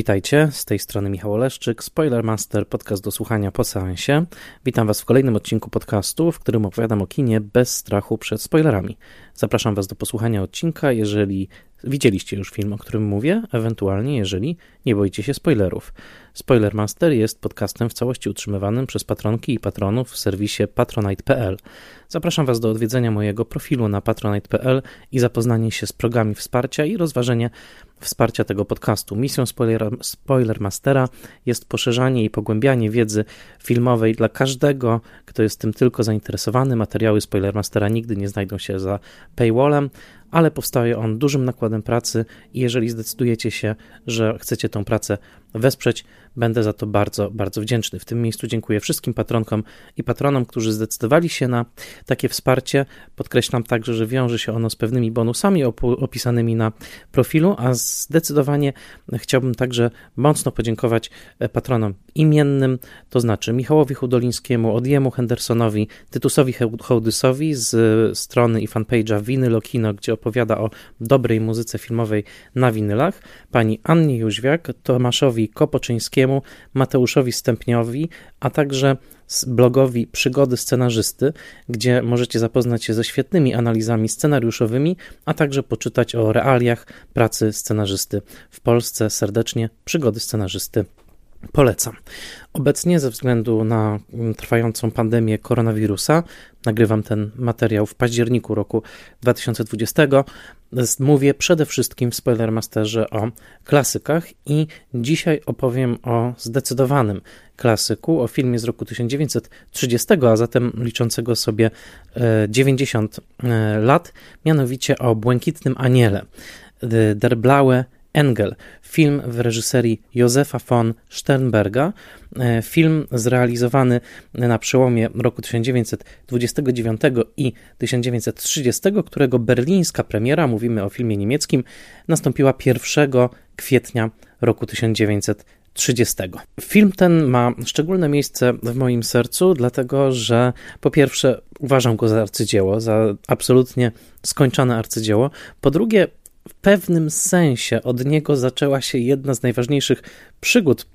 Witajcie, z tej strony Michał Oleszczyk, Spoilermaster, podcast do słuchania po seansie. Witam Was w kolejnym odcinku podcastu, w którym opowiadam o kinie bez strachu przed spoilerami. Zapraszam Was do posłuchania odcinka, jeżeli widzieliście już film, o którym mówię, ewentualnie jeżeli nie boicie się spoilerów. Spoilermaster jest podcastem w całości utrzymywanym przez patronki i patronów w serwisie patronite.pl. Zapraszam Was do odwiedzenia mojego profilu na patronite.pl i zapoznanie się z progami wsparcia i rozważenie wsparcia tego podcastu. Misją spoiler, Spoilermastera jest poszerzanie i pogłębianie wiedzy filmowej dla każdego, kto jest tym tylko zainteresowany. Materiały Spoilermastera nigdy nie znajdą się za paywallem, ale powstaje on dużym nakładem pracy i jeżeli zdecydujecie się, że chcecie tą pracę wesprzeć, będę za to bardzo, bardzo wdzięczny. W tym miejscu dziękuję wszystkim patronkom i patronom, którzy zdecydowali się na takie wsparcie. Podkreślam także, że wiąże się ono z pewnymi bonusami opisanymi na profilu, a zdecydowanie chciałbym także mocno podziękować e, patronom imiennym, to znaczy Michałowi Hudolińskiemu, Odiemu Hendersonowi, Tytusowi Hołdysowi z strony i fanpage'a Vinyl Kino, gdzie opowiada o dobrej muzyce filmowej na winylach, pani Annie Jóźwiak, Tomaszowi Kopoczyńskiemu, Mateuszowi Stępniowi, a także blogowi Przygody Scenarzysty, gdzie możecie zapoznać się ze świetnymi analizami scenariuszowymi, a także poczytać o realiach pracy scenarzysty w Polsce. Serdecznie Przygody Scenarzysty Polecam. Obecnie, ze względu na trwającą pandemię koronawirusa, nagrywam ten materiał w październiku roku 2020. Mówię przede wszystkim w Spoilermasterze o klasykach i dzisiaj opowiem o zdecydowanym klasyku, o filmie z roku 1930, a zatem liczącego sobie 90 e, e, lat, mianowicie o Błękitnym Aniele. Der Blaue Engel, film w reżyserii Józefa von Sternberga, e, film zrealizowany na przełomie roku 1929 i 1930, którego berlińska premiera, mówimy o filmie niemieckim, nastąpiła 1 kwietnia roku 1930. Film ten ma szczególne miejsce w moim sercu, dlatego że po pierwsze uważam go za arcydzieło, za absolutnie skończone arcydzieło. Po drugie, w pewnym sensie od niego zaczęła się jedna z najważniejszych przygód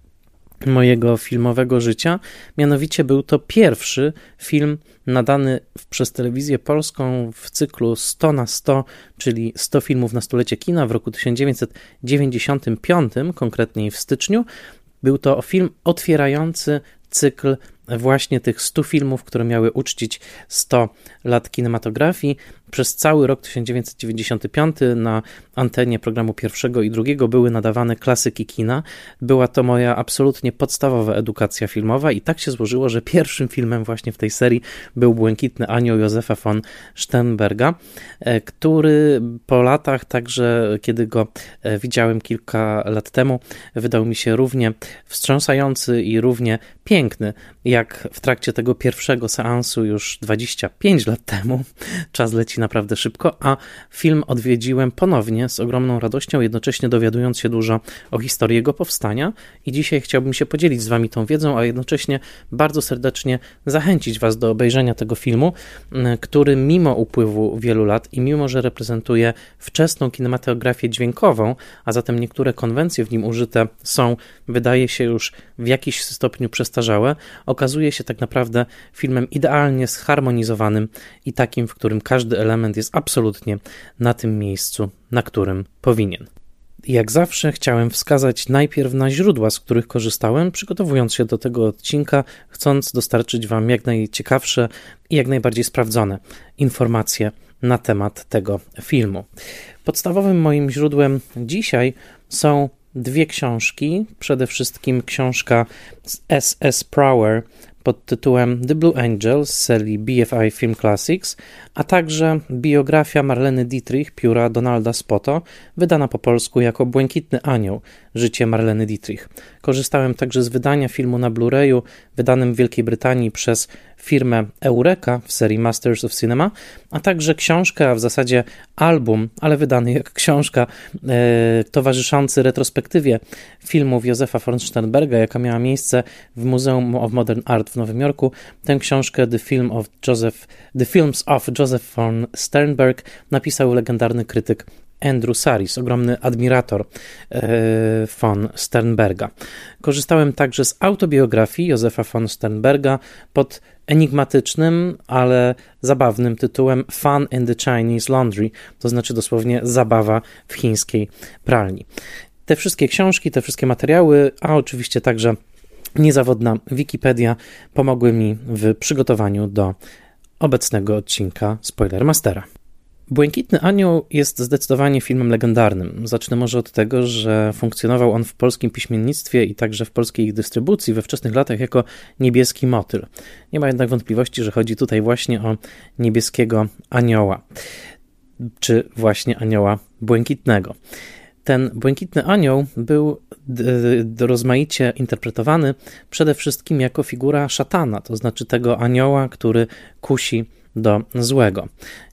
mojego filmowego życia. Mianowicie był to pierwszy film nadany przez telewizję polską w cyklu 100 na 100, czyli 100 filmów na stulecie kina w roku 1995, konkretniej w styczniu. Był to film otwierający cykl właśnie tych 100 filmów, które miały uczcić 100 lat kinematografii. Przez cały rok 1995 na antenie programu pierwszego i drugiego były nadawane klasyki kina. Była to moja absolutnie podstawowa edukacja filmowa i tak się złożyło, że pierwszym filmem właśnie w tej serii był Błękitny Anioł Józefa von Sternberga, e, który po latach, także kiedy go e, widziałem kilka lat temu, wydał mi się równie wstrząsający i równie piękny, jak w trakcie tego pierwszego seansu już 25 lat temu. Czas leci naprawdę szybko, a film odwiedziłem ponownie z ogromną radością, jednocześnie dowiadując się dużo o historii jego powstania. I dzisiaj chciałbym się podzielić z Wami tą wiedzą, a jednocześnie bardzo serdecznie zachęcić Was do obejrzenia tego filmu, który mimo upływu wielu lat i mimo, że reprezentuje wczesną kinematografię dźwiękową, a zatem niektóre konwencje w nim użyte są, wydaje się, już w jakiś stopniu przestarzałe, okazuje się tak naprawdę filmem idealnie zharmonizowanym i takim, w którym każdy element jest absolutnie na tym miejscu, na którym powinien. Jak zawsze chciałem wskazać najpierw na źródła, z których korzystałem, przygotowując się do tego odcinka, chcąc dostarczyć Wam jak najciekawsze i jak najbardziej sprawdzone informacje na temat tego filmu. Podstawowym moim źródłem dzisiaj są dwie książki. Przede wszystkim książka S.S. Prower pod tytułem The Blue Angel z serii BFI Film Classics, a także biografia Marleny Dietrich pióra Donalda Spoto, wydana po polsku jako Błękitny Anioł Życie Marleny Dietrich. Korzystałem także z wydania filmu na Blu-rayu, wydanym w Wielkiej Brytanii przez firmę Eureka w serii Masters of Cinema, a także książkę, a w zasadzie album, ale wydany jak książka, e, towarzyszący retrospektywie filmów Józefa von Sternberga, jaka miała miejsce w Muzeum of Modern Art w Nowym Jorku. Tę książkę The, Film of Joseph, The Films of Joseph von Sternberg napisał legendarny krytyk Andrew Saris, ogromny admirator e, von Sternberga. Korzystałem także z autobiografii Józefa von Sternberga pod enigmatycznym, ale zabawnym tytułem Fun in the Chinese Laundry, to znaczy dosłownie zabawa w chińskiej pralni. Te wszystkie książki, te wszystkie materiały, a oczywiście także niezawodna Wikipedia pomogły mi w przygotowaniu do obecnego odcinka Spoilermastera. Błękitny Anioł jest zdecydowanie filmem legendarnym. Zacznę może od tego, że funkcjonował on w polskim piśmiennictwie i także w polskiej dystrybucji we wczesnych latach jako niebieski motyl. Nie ma jednak wątpliwości, że chodzi tutaj właśnie o niebieskiego anioła, czy właśnie anioła błękitnego. Ten błękitny anioł był rozmaicie interpretowany przede wszystkim jako figura szatana, to znaczy tego anioła, który kusi do złego.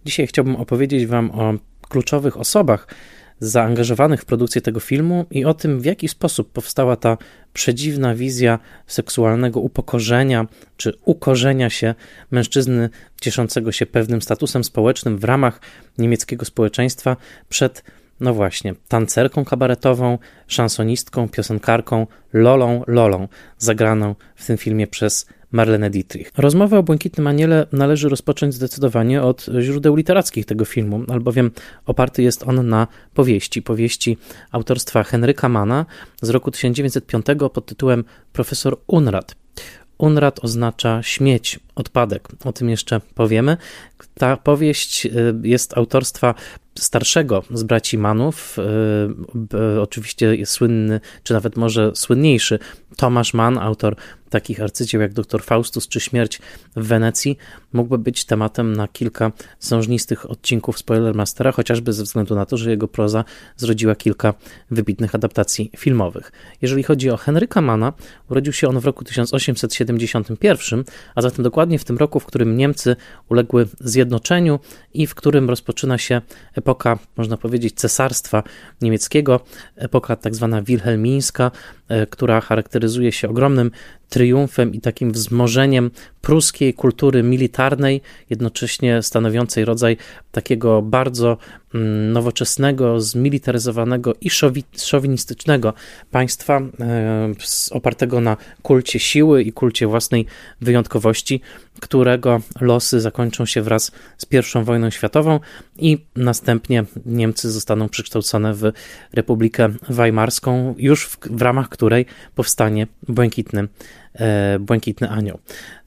Dzisiaj chciałbym opowiedzieć Wam o kluczowych osobach zaangażowanych w produkcję tego filmu i o tym, w jaki sposób powstała ta przedziwna wizja seksualnego upokorzenia czy ukorzenia się mężczyzny cieszącego się pewnym statusem społecznym w ramach niemieckiego społeczeństwa przed no właśnie, tancerką kabaretową, szansonistką, piosenkarką Lolą Lolą, zagraną w tym filmie przez Marlene Dietrich. Rozmowę o Błękitnym Aniele należy rozpocząć zdecydowanie od źródeł literackich tego filmu, albowiem oparty jest on na powieści, powieści autorstwa Henryka Mana z roku 1905 pod tytułem Profesor Unrad. Unrad oznacza śmieć, odpadek. O tym jeszcze powiemy. Ta powieść y, jest autorstwa starszego z braci Manów, y, oczywiście jest słynny, czy nawet może słynniejszy, Tomasz Mann, autor takich arcydzieł jak Doktor Faustus czy Śmierć w Wenecji, mógłby być tematem na kilka sążnistych odcinków Spoilermastera, chociażby ze względu na to, że jego proza zrodziła kilka wybitnych adaptacji filmowych. Jeżeli chodzi o Henryka Mana, urodził się on w roku 1871, a zatem dokładnie w tym roku, w którym Niemcy uległy zjednoczeniu i w którym rozpoczyna się epoka, można powiedzieć, cesarstwa niemieckiego, epoka tak zwana wilhelmińska, e, która charakteryzuje się ogromnym triumfem i takim wzmożeniem pruskiej kultury militarnej, jednocześnie stanowiącej rodzaj takiego bardzo mm, nowoczesnego, zmilitaryzowanego i szowinistycznego państwa, e, opartego na kulcie siły i kulcie własnej wyjątkowości, którego losy zakończą się wraz z I wojną światową i następnie Niemcy zostaną przekształcone w Republikę Weimarską, już w, w ramach której powstanie Błękitny Błękitny Anioł.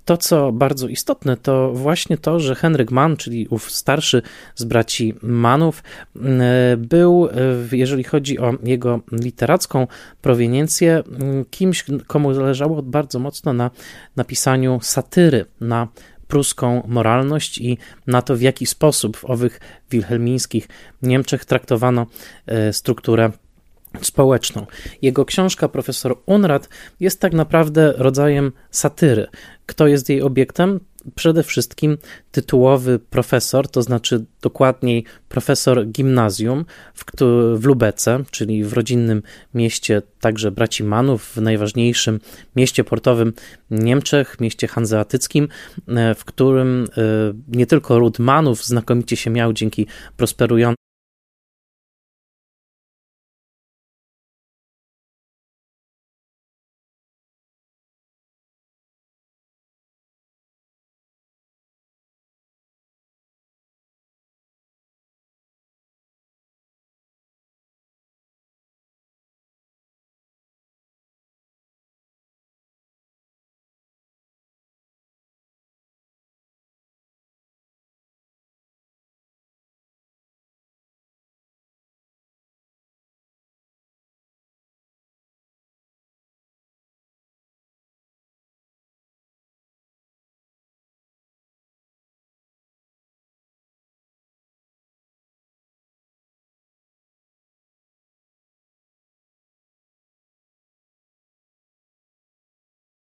To, co bardzo istotne, to właśnie to, że Henryk Mann, czyli ów starszy z braci Manów, e, był, e, jeżeli chodzi o jego literacką proweniencję, kimś, komu zależało bardzo mocno na napisaniu satyry na pruską moralność i na to, w jaki sposób w owych wilhelmińskich Niemczech traktowano strukturę społeczną. Jego książka Profesor Unrad jest tak naprawdę rodzajem satyry. Kto jest jej obiektem? Przede wszystkim tytułowy profesor, to znaczy dokładniej profesor gimnazjum w, w Lubece, czyli w rodzinnym mieście także braci Manów, w najważniejszym mieście portowym Niemczech, mieście hanzeatyckim, e, w którym e, nie tylko ród Manów znakomicie się miał dzięki prosperującej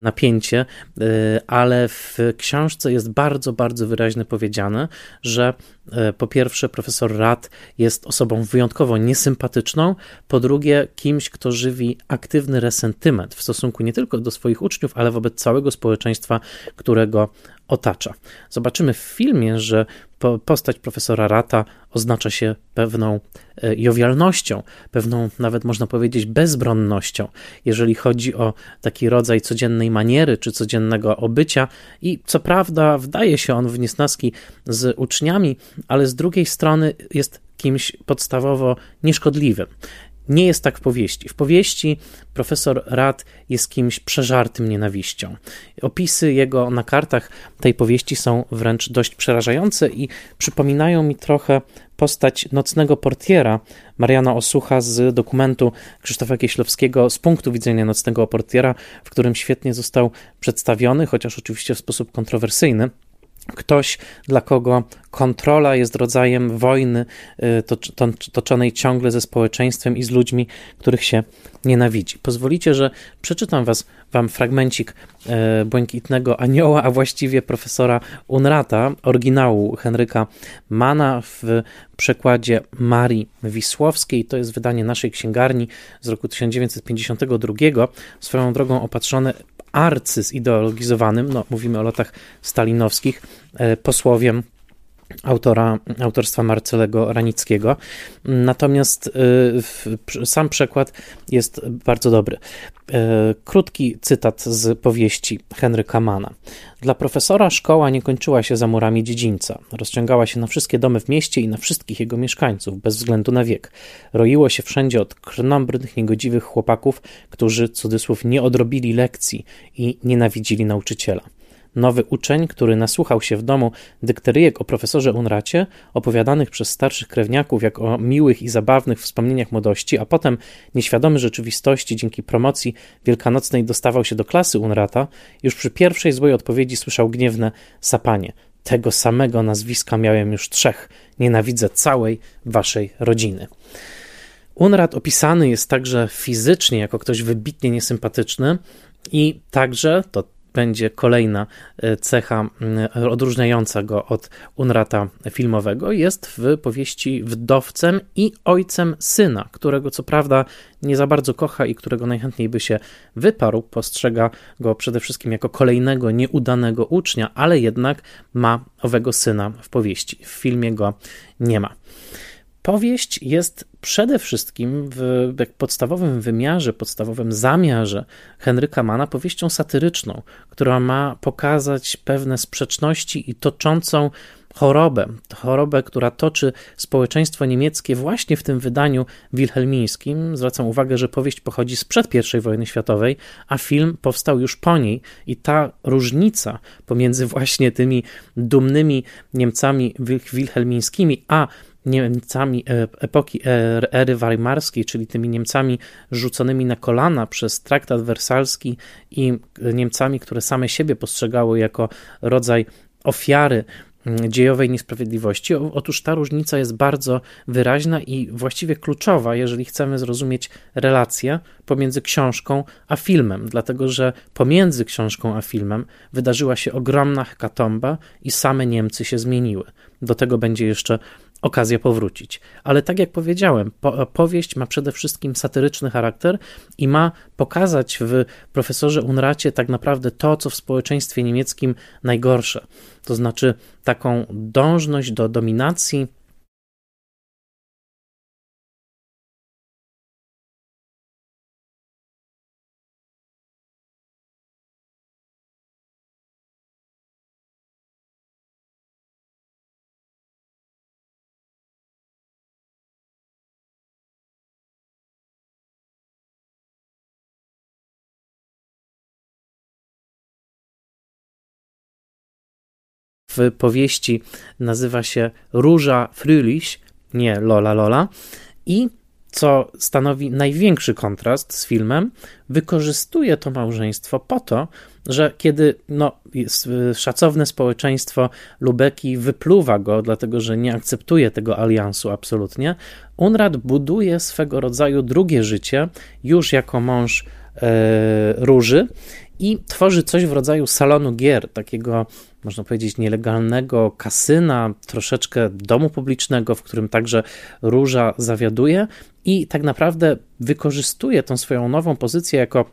napięcie, y, ale w książce jest bardzo, bardzo wyraźnie powiedziane, że y, po pierwsze profesor Rad jest osobą wyjątkowo niesympatyczną, po drugie kimś, kto żywi aktywny resentyment w stosunku nie tylko do swoich uczniów, ale wobec całego społeczeństwa, którego otacza. Zobaczymy w filmie, że postać profesora Rata oznacza się pewną e, jowialnością, pewną nawet można powiedzieć bezbronnością, jeżeli chodzi o taki rodzaj codziennej maniery czy codziennego obycia i co prawda wdaje się on w niesnaski z uczniami, ale z drugiej strony jest kimś podstawowo nieszkodliwym. Nie jest tak w powieści. W powieści profesor Rad jest kimś przeżartym nienawiścią. Opisy jego na kartach tej powieści są wręcz dość przerażające i przypominają mi trochę postać nocnego portiera Mariana Osucha z dokumentu Krzysztofa Kieślowskiego z punktu widzenia nocnego portiera, w którym świetnie został przedstawiony, chociaż oczywiście w sposób kontrowersyjny ktoś, dla kogo kontrola jest rodzajem wojny y, toczonej ciągle ze społeczeństwem i z ludźmi, których się nienawidzi. Pozwolicie, że przeczytam was, wam fragmencik y, Błękitnego Anioła, a właściwie profesora Unrata, oryginału Henryka Mana w przekładzie Marii Wisłowskiej. To jest wydanie naszej księgarni z roku 1952, swoją drogą opatrzone arcyzideologizowanym, no mówimy o latach stalinowskich, e, posłowiem autora, autorstwa Marcelego Ranickiego. Natomiast y, sam przekład jest bardzo dobry. Y, krótki cytat z powieści Henryka Mana. Dla profesora szkoła nie kończyła się za murami dziedzińca. Rozciągała się na wszystkie domy w mieście i na wszystkich jego mieszkańców, bez względu na wiek. Roiło się wszędzie od krnąbrnych, niegodziwych chłopaków, którzy, cudzysłów, nie odrobili lekcji i nienawidzili nauczyciela. Nowy uczeń, który nasłuchał się w domu dykteryjek o profesorze Unracie, opowiadanych przez starszych krewniaków jak o miłych i zabawnych wspomnieniach młodości, a potem nieświadomy rzeczywistości dzięki promocji wielkanocnej dostawał się do klasy Unrata, już przy pierwszej złej odpowiedzi słyszał gniewne sapanie. Tego samego nazwiska miałem już trzech. Nienawidzę całej waszej rodziny. Unrat opisany jest także fizycznie jako ktoś wybitnie niesympatyczny i także, to będzie kolejna e, cecha odróżniająca go od Unrata filmowego, jest w powieści wdowcem i ojcem syna, którego co prawda nie za bardzo kocha i którego najchętniej by się wyparł. Postrzega go przede wszystkim jako kolejnego nieudanego ucznia, ale jednak ma owego syna w powieści. W filmie go nie ma. Powieść jest przede wszystkim w podstawowym wymiarze, podstawowym zamiarze Henryka Mana powieścią satyryczną, która ma pokazać pewne sprzeczności i toczącą chorobę, chorobę, która toczy społeczeństwo niemieckie właśnie w tym wydaniu wilhelmińskim. Zwracam uwagę, że powieść pochodzi sprzed I wojny światowej, a film powstał już po niej i ta różnica pomiędzy właśnie tymi dumnymi Niemcami wilhelmińskimi, a Niemcami e, epoki e, ery weimarskiej, czyli tymi Niemcami rzuconymi na kolana przez traktat wersalski i Niemcami, które same siebie postrzegały jako rodzaj ofiary dziejowej niesprawiedliwości. Otóż ta różnica jest bardzo wyraźna i właściwie kluczowa, jeżeli chcemy zrozumieć relację pomiędzy książką a filmem, dlatego że pomiędzy książką a filmem wydarzyła się ogromna hekatomba i same Niemcy się zmieniły. Do tego będzie jeszcze okazja powrócić. Ale tak jak powiedziałem, po, powieść ma przede wszystkim satyryczny charakter i ma pokazać w profesorze Unracie tak naprawdę to, co w społeczeństwie niemieckim najgorsze. To znaczy taką dążność do dominacji, w powieści nazywa się Róża Fröhlich, nie Lola Lola i co stanowi największy kontrast z filmem, wykorzystuje to małżeństwo po to, że kiedy no, szacowne społeczeństwo Lubeki wypluwa go, dlatego że nie akceptuje tego aliansu absolutnie, Unrad buduje swego rodzaju drugie życie już jako mąż e, Róży i tworzy coś w rodzaju salonu gier, takiego można powiedzieć, nielegalnego kasyna, troszeczkę domu publicznego, w którym także Róża zawiaduje i tak naprawdę wykorzystuje tą swoją nową pozycję jako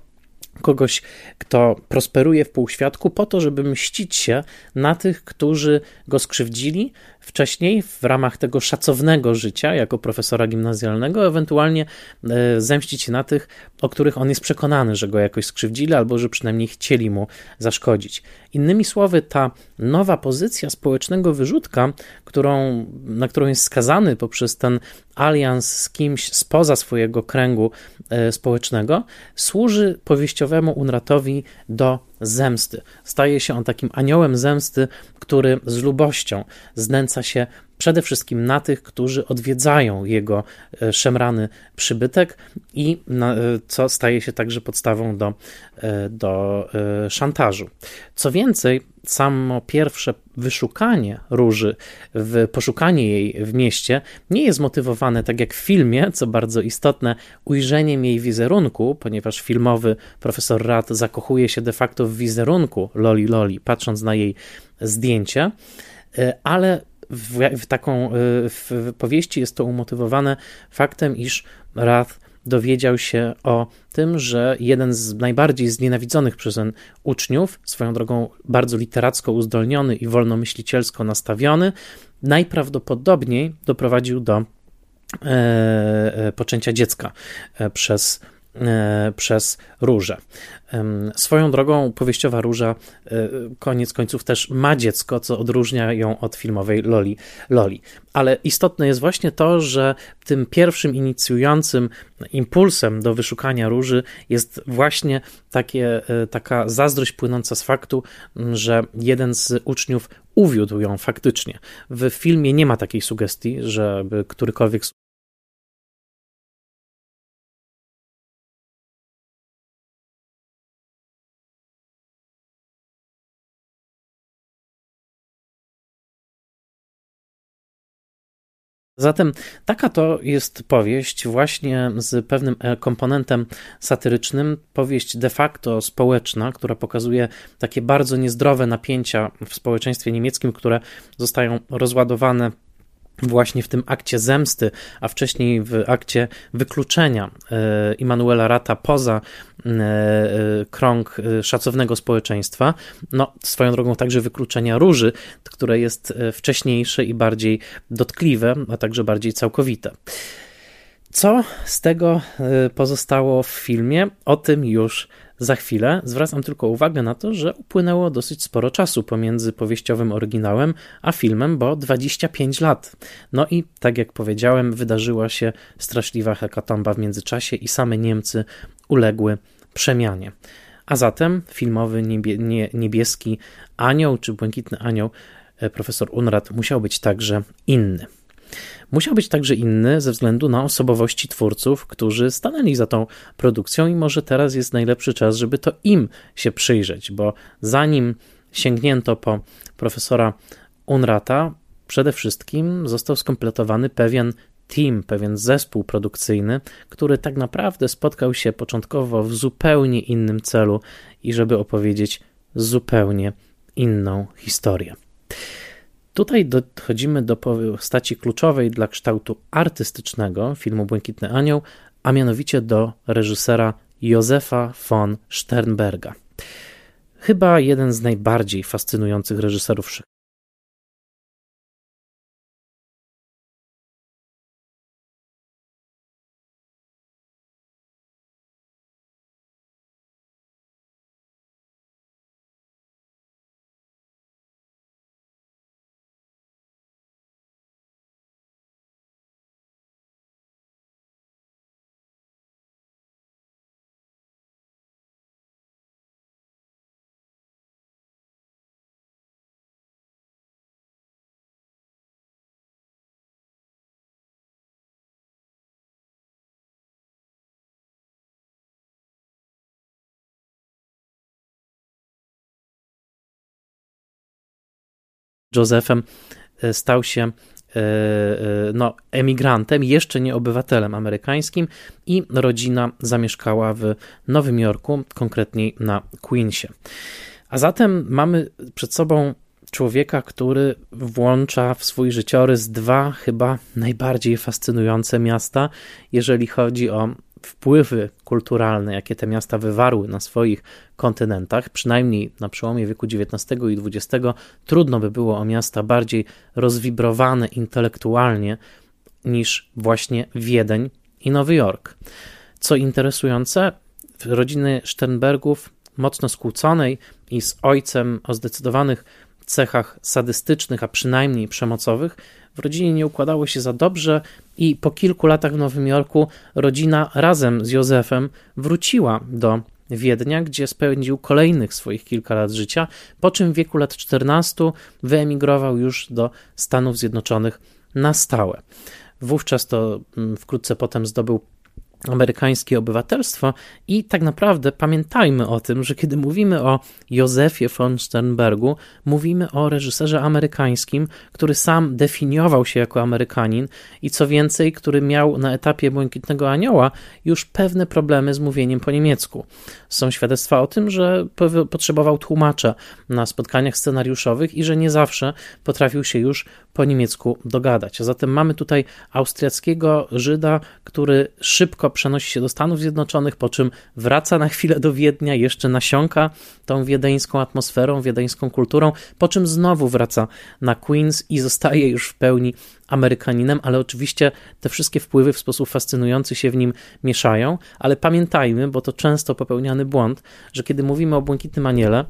kogoś, kto prosperuje w półświadku, po to, żeby mścić się na tych, którzy go skrzywdzili, wcześniej w ramach tego szacownego życia jako profesora gimnazjalnego, ewentualnie e, zemścić się na tych, o których on jest przekonany, że go jakoś skrzywdzili albo że przynajmniej chcieli mu zaszkodzić. Innymi słowy, ta nowa pozycja społecznego wyrzutka, którą, na którą jest skazany poprzez ten alians z kimś spoza swojego kręgu e, społecznego, służy powieściowemu Unratowi do zemsty. Staje się on takim aniołem zemsty, który z lubością znęca się przede wszystkim na tych, którzy odwiedzają jego e, szemrany przybytek i e, co staje się także podstawą do, e, do szantażu. Co więcej, samo pierwsze wyszukanie róży, w poszukanie jej w mieście nie jest motywowane tak jak w filmie, co bardzo istotne, ujrzeniem jej wizerunku, ponieważ filmowy profesor Rad zakochuje się de facto w wizerunku Loli Loli, patrząc na jej zdjęcie, ale w, w taką y, w powieści jest to umotywowane faktem, iż Rath dowiedział się o tym, że jeden z najbardziej znienawidzonych przez uczniów, swoją drogą bardzo literacko uzdolniony i wolnomyślicielsko nastawiony, najprawdopodobniej doprowadził do e, e, poczęcia dziecka e, przez przez różę. Swoją drogą powieściowa róża e, koniec końców też ma dziecko, co odróżnia ją od filmowej Loli. Loli. Ale istotne jest właśnie to, że tym pierwszym inicjującym impulsem do wyszukania róży jest właśnie takie, e, taka zazdrość płynąca z faktu, że jeden z uczniów uwiódł ją faktycznie. W filmie nie ma takiej sugestii, żeby którykolwiek Zatem taka to jest powieść właśnie z pewnym e, komponentem satyrycznym, powieść de facto społeczna, która pokazuje takie bardzo niezdrowe napięcia w społeczeństwie niemieckim, które zostają rozładowane właśnie w tym akcie zemsty, a wcześniej w akcie wykluczenia e, Immanuela Rata poza e, e, krąg szacownego społeczeństwa, no swoją drogą także wykluczenia róży, które jest wcześniejsze i bardziej dotkliwe, a także bardziej całkowite. Co z tego pozostało w filmie? O tym już za chwilę zwracam tylko uwagę na to, że upłynęło dosyć sporo czasu pomiędzy powieściowym oryginałem a filmem, bo 25 lat. No i tak jak powiedziałem, wydarzyła się straszliwa hekatomba w międzyczasie i same Niemcy uległy przemianie. A zatem filmowy niebie, nie, niebieski anioł czy błękitny anioł e, profesor Unrat musiał być także inny. Musiał być także inny ze względu na osobowości twórców, którzy stanęli za tą produkcją, i może teraz jest najlepszy czas, żeby to im się przyjrzeć, bo zanim sięgnięto po profesora Unrata, przede wszystkim został skompletowany pewien team, pewien zespół produkcyjny, który tak naprawdę spotkał się początkowo w zupełnie innym celu i żeby opowiedzieć zupełnie inną historię. Tutaj dochodzimy do postaci kluczowej dla kształtu artystycznego filmu Błękitny Anioł, a mianowicie do reżysera Józefa von Sternberga. Chyba jeden z najbardziej fascynujących reżyserów Josephem e, stał się e, e, no, emigrantem, jeszcze nie obywatelem amerykańskim i rodzina zamieszkała w Nowym Jorku, konkretniej na Queensie. A zatem mamy przed sobą człowieka, który włącza w swój życiorys dwa chyba najbardziej fascynujące miasta, jeżeli chodzi o wpływy kulturalne, jakie te miasta wywarły na swoich kontynentach, przynajmniej na przełomie wieku XIX i XX, trudno by było o miasta bardziej rozwibrowane intelektualnie niż właśnie Wiedeń i Nowy Jork. Co interesujące, rodziny Sternbergów, mocno skłóconej i z ojcem o zdecydowanych cechach sadystycznych, a przynajmniej przemocowych, w rodzinie nie układało się za dobrze i po kilku latach w Nowym Jorku rodzina razem z Józefem wróciła do Wiednia, gdzie spędził kolejnych swoich kilka lat życia, po czym w wieku lat 14 wyemigrował już do Stanów Zjednoczonych na stałe. Wówczas to mm, wkrótce potem zdobył amerykańskie obywatelstwo i tak naprawdę pamiętajmy o tym, że kiedy mówimy o Józefie von Sternbergu, mówimy o reżyserze amerykańskim, który sam definiował się jako Amerykanin i co więcej, który miał na etapie Błękitnego Anioła już pewne problemy z mówieniem po niemiecku. Są świadectwa o tym, że potrzebował tłumacza na spotkaniach scenariuszowych i że nie zawsze potrafił się już po niemiecku dogadać. A zatem mamy tutaj austriackiego Żyda, który szybko przenosi się do Stanów Zjednoczonych, po czym wraca na chwilę do Wiednia, jeszcze nasiąka tą wiedeńską atmosferą, wiedeńską kulturą, po czym znowu wraca na Queens i zostaje już w pełni Amerykaninem, ale oczywiście te wszystkie wpływy w sposób fascynujący się w nim mieszają, ale pamiętajmy, bo to często popełniany błąd, że kiedy mówimy o Błękitnym Aniele,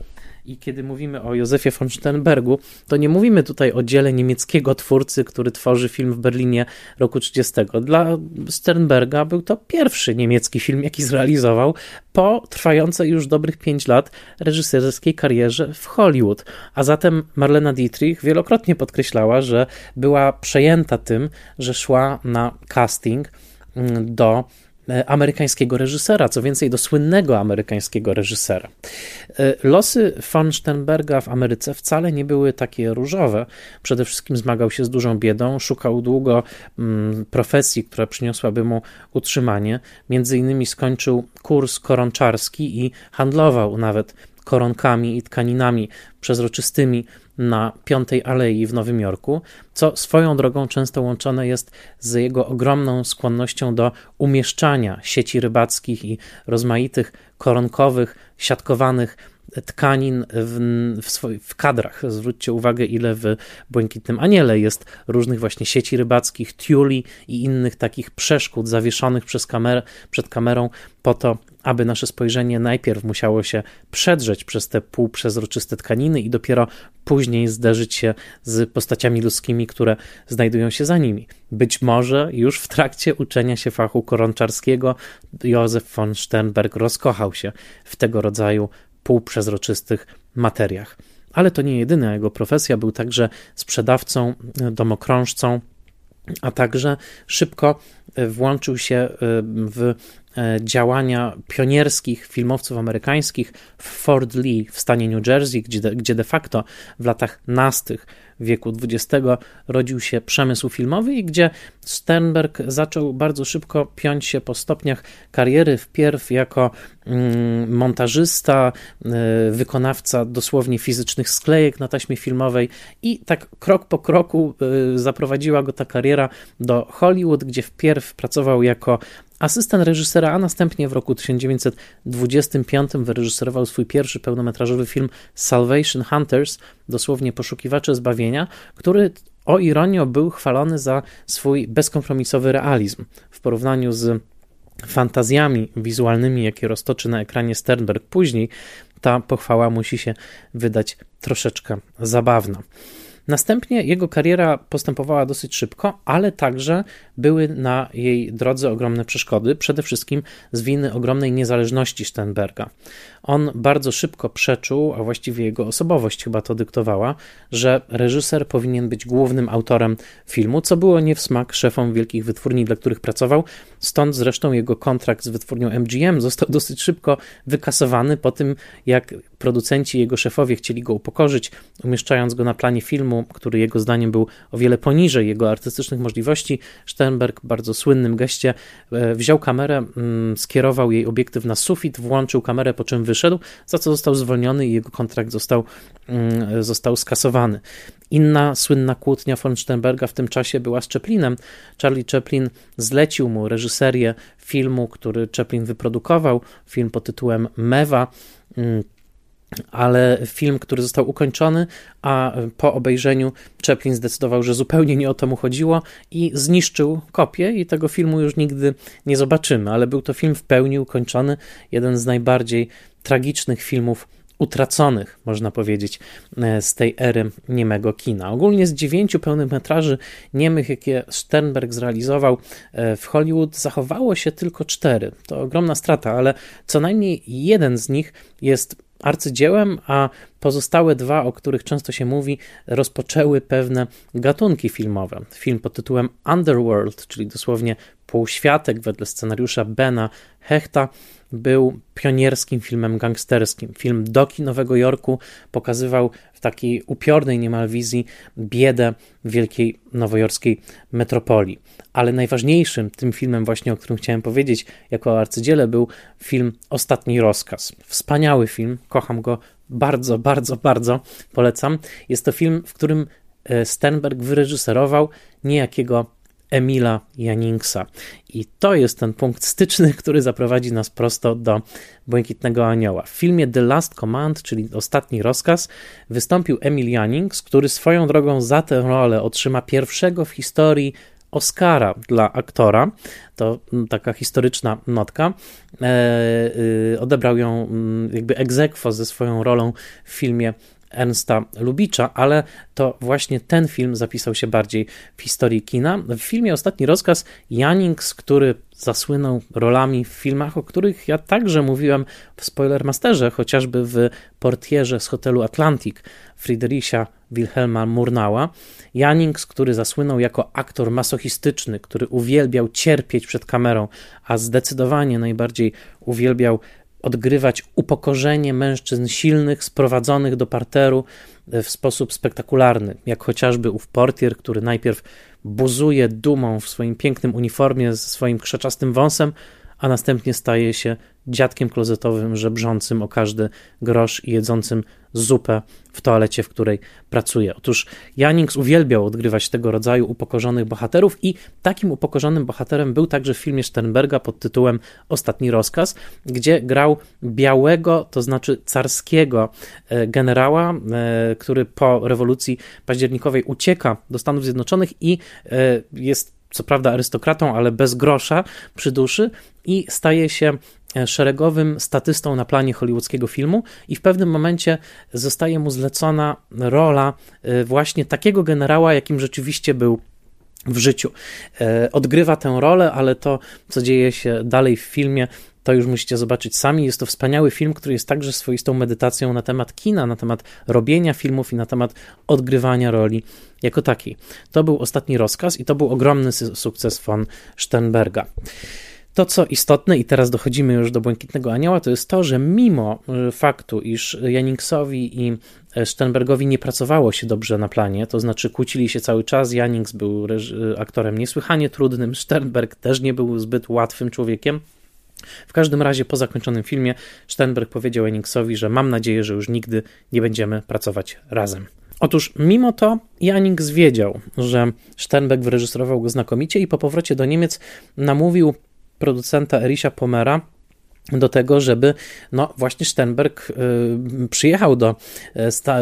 i kiedy mówimy o Józefie von Sternbergu, to nie mówimy tutaj o dziele niemieckiego twórcy, który tworzy film w Berlinie roku 30. Dla Sternberga był to pierwszy niemiecki film, jaki zrealizował po trwającej już dobrych 5 lat reżyserskiej karierze w Hollywood. A zatem Marlena Dietrich wielokrotnie podkreślała, że była przejęta tym, że szła na casting mm, do amerykańskiego reżysera, co więcej do słynnego amerykańskiego reżysera. E, losy von Sternberga w Ameryce wcale nie były takie różowe. Przede wszystkim zmagał się z dużą biedą, szukał długo mm, profesji, która przyniosłaby mu utrzymanie. Między innymi skończył kurs koronczarski i handlował nawet koronkami i tkaninami przezroczystymi na Piątej Alei w Nowym Jorku, co swoją drogą często łączone jest z jego ogromną skłonnością do umieszczania sieci rybackich i rozmaitych koronkowych, siatkowanych tkanin w, w, w, kadrach. Zwróćcie uwagę, ile w Błękitnym Aniele jest różnych właśnie sieci rybackich, tiuli i innych takich przeszkód zawieszonych przez przed kamerą po to, aby nasze spojrzenie najpierw musiało się przedrzeć przez te półprzezroczyste tkaniny i dopiero później zderzyć się z postaciami ludzkimi, które znajdują się za nimi. Być może już w trakcie uczenia się fachu koronczarskiego Józef von Sternberg rozkochał się w tego rodzaju półprzezroczystych materiach. Ale to nie jedyna jego profesja, był także sprzedawcą, domokrążcą, a także szybko włączył się w E, działania pionierskich filmowców amerykańskich w Fort Lee w stanie New Jersey, gdzie de, gdzie de facto w latach nastych wieku XX rodził się przemysł filmowy i gdzie Sternberg zaczął bardzo szybko piąć się po stopniach kariery, wpierw jako mm, montażysta, e, wykonawca dosłownie fizycznych sklejek na taśmie filmowej i tak krok po kroku e, zaprowadziła go ta kariera do Hollywood, gdzie wpierw pracował jako asystent reżysera, a następnie w roku 1925 wyreżyserował swój pierwszy pełnometrażowy film Salvation Hunters, dosłownie poszukiwacze zbawienia, który o ironię był chwalony za swój bezkompromisowy realizm w porównaniu z fantazjami wizualnymi, jakie roztoczy na ekranie Sternberg później, ta pochwała musi się wydać troszeczkę zabawna. Następnie jego kariera postępowała dosyć szybko, ale także były na jej drodze ogromne przeszkody, przede wszystkim z winy ogromnej niezależności Sternberga. On bardzo szybko przeczuł, a właściwie jego osobowość chyba to dyktowała, że reżyser powinien być głównym autorem filmu, co było nie w smak szefom wielkich wytwórni, dla których pracował. Stąd zresztą jego kontrakt z wytwórnią MGM został dosyć szybko wykasowany po tym, jak producenci, jego szefowie chcieli go upokorzyć, umieszczając go na planie filmu, który jego zdaniem był o wiele poniżej jego artystycznych możliwości. Sternberg bardzo słynnym geście e, wziął kamerę, mm, skierował jej obiektyw na sufit, włączył kamerę, po czym wyszedł, za co został zwolniony i jego kontrakt został, mm, został skasowany. Inna słynna kłótnia von Sternberga w tym czasie była z Chaplinem. Charlie Chaplin zlecił mu reżyserię filmu, który Chaplin wyprodukował, film pod tytułem Mewa mm, ale film, który został ukończony, a po obejrzeniu Chaplin zdecydował, że zupełnie nie o to mu chodziło i zniszczył kopię i tego filmu już nigdy nie zobaczymy, ale był to film w pełni ukończony, jeden z najbardziej tragicznych filmów utraconych, można powiedzieć, e, z tej ery niemego kina. Ogólnie z dziewięciu pełnych metraży niemych, jakie Sternberg zrealizował e, w Hollywood, zachowało się tylko cztery. To ogromna strata, ale co najmniej jeden z nich jest arcydziełem, a pozostałe dwa, o których często się mówi, rozpoczęły pewne gatunki filmowe. Film pod tytułem Underworld, czyli dosłownie półświatek wedle scenariusza Bena Hechta, był pionierskim filmem gangsterskim. Film Doki Nowego Jorku pokazywał w takiej upiornej niemal wizji biedę wielkiej nowojorskiej metropolii. Ale najważniejszym tym filmem właśnie, o którym chciałem powiedzieć jako o arcydziele był film Ostatni Rozkaz. Wspaniały film, kocham go bardzo, bardzo, bardzo polecam. Jest to film, w którym e, Sternberg wyreżyserował niejakiego Emila Janingsa. I to jest ten punkt styczny, który zaprowadzi nas prosto do Błękitnego Anioła. W filmie The Last Command, czyli Ostatni Rozkaz, wystąpił Emil Janings, który swoją drogą za tę rolę otrzyma pierwszego w historii Oscara dla aktora. To taka historyczna notka. E, e, odebrał ją mm, jakby egzekwo ze swoją rolą w filmie Ernsta Lubicza, ale to właśnie ten film zapisał się bardziej w historii kina. W filmie Ostatni Rozkaz Jannings, który zasłynął rolami w filmach, o których ja także mówiłem w Spoilermasterze, chociażby w Portierze z hotelu Atlantic Friedricha Wilhelma Murnała. Jannings, który zasłynął jako aktor masochistyczny, który uwielbiał cierpieć przed kamerą, a zdecydowanie najbardziej uwielbiał odgrywać upokorzenie mężczyzn silnych, sprowadzonych do parteru e, w sposób spektakularny, jak chociażby ów portier, który najpierw buzuje dumą w swoim pięknym uniformie ze swoim krzaczastym wąsem, a następnie staje się dziadkiem klozetowym, żebrzącym o każdy grosz i jedzącym zupę w toalecie, w której pracuje. Otóż Janings uwielbiał odgrywać tego rodzaju upokorzonych bohaterów i takim upokorzonym bohaterem był także w filmie Sternberga pod tytułem Ostatni rozkaz, gdzie grał białego, to znaczy carskiego e, generała, e, który po rewolucji październikowej ucieka do Stanów Zjednoczonych i e, jest co prawda arystokratą, ale bez grosza przy duszy i staje się e, szeregowym statystą na planie hollywoodzkiego filmu i w pewnym momencie zostaje mu zlecona rola e, właśnie takiego generała, jakim rzeczywiście był w życiu. E, odgrywa tę rolę, ale to, co dzieje się dalej w filmie, to już musicie zobaczyć sami. Jest to wspaniały film, który jest także swoistą medytacją na temat kina, na temat robienia filmów i na temat odgrywania roli jako takiej. To był ostatni rozkaz i to był ogromny sukces von Sternberga. To, co istotne, i teraz dochodzimy już do Błękitnego Anioła, to jest to, że mimo y, faktu, iż Janingsowi i e, Sternbergowi nie pracowało się dobrze na planie, to znaczy kłócili się cały czas, Janings był aktorem niesłychanie trudnym, Sternberg też nie był zbyt łatwym człowiekiem, w każdym razie po zakończonym filmie Sternberg powiedział Enningsowi, że mam nadzieję, że już nigdy nie będziemy pracować razem. Otóż mimo to Janings wiedział, że Sternberg wyreżyserował go znakomicie i po powrocie do Niemiec namówił producenta Erisia Pomera do tego, żeby no właśnie Sternberg y, przyjechał do,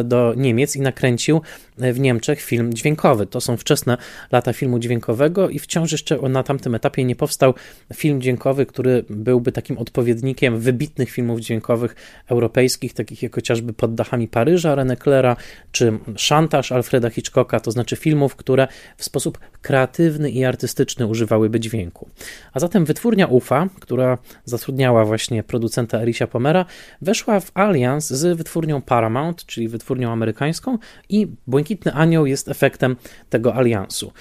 y, do Niemiec i nakręcił w Niemczech film dźwiękowy. To są wczesne lata filmu dźwiękowego i wciąż jeszcze na tamtym etapie nie powstał film dźwiękowy, który byłby takim odpowiednikiem wybitnych filmów dźwiękowych europejskich, takich jak chociażby Pod dachami Paryża René Claira, czy Szantaż Alfreda Hitchcocka, to znaczy filmów, które w sposób kreatywny i artystyczny używałyby dźwięku. A zatem wytwórnia UFA, która zatrudniała właśnie producenta Erisia Pomera, weszła w alians z wytwórnią Paramount, czyli wytwórnią amerykańską i Błękitny Anioł jest efektem tego aliansu.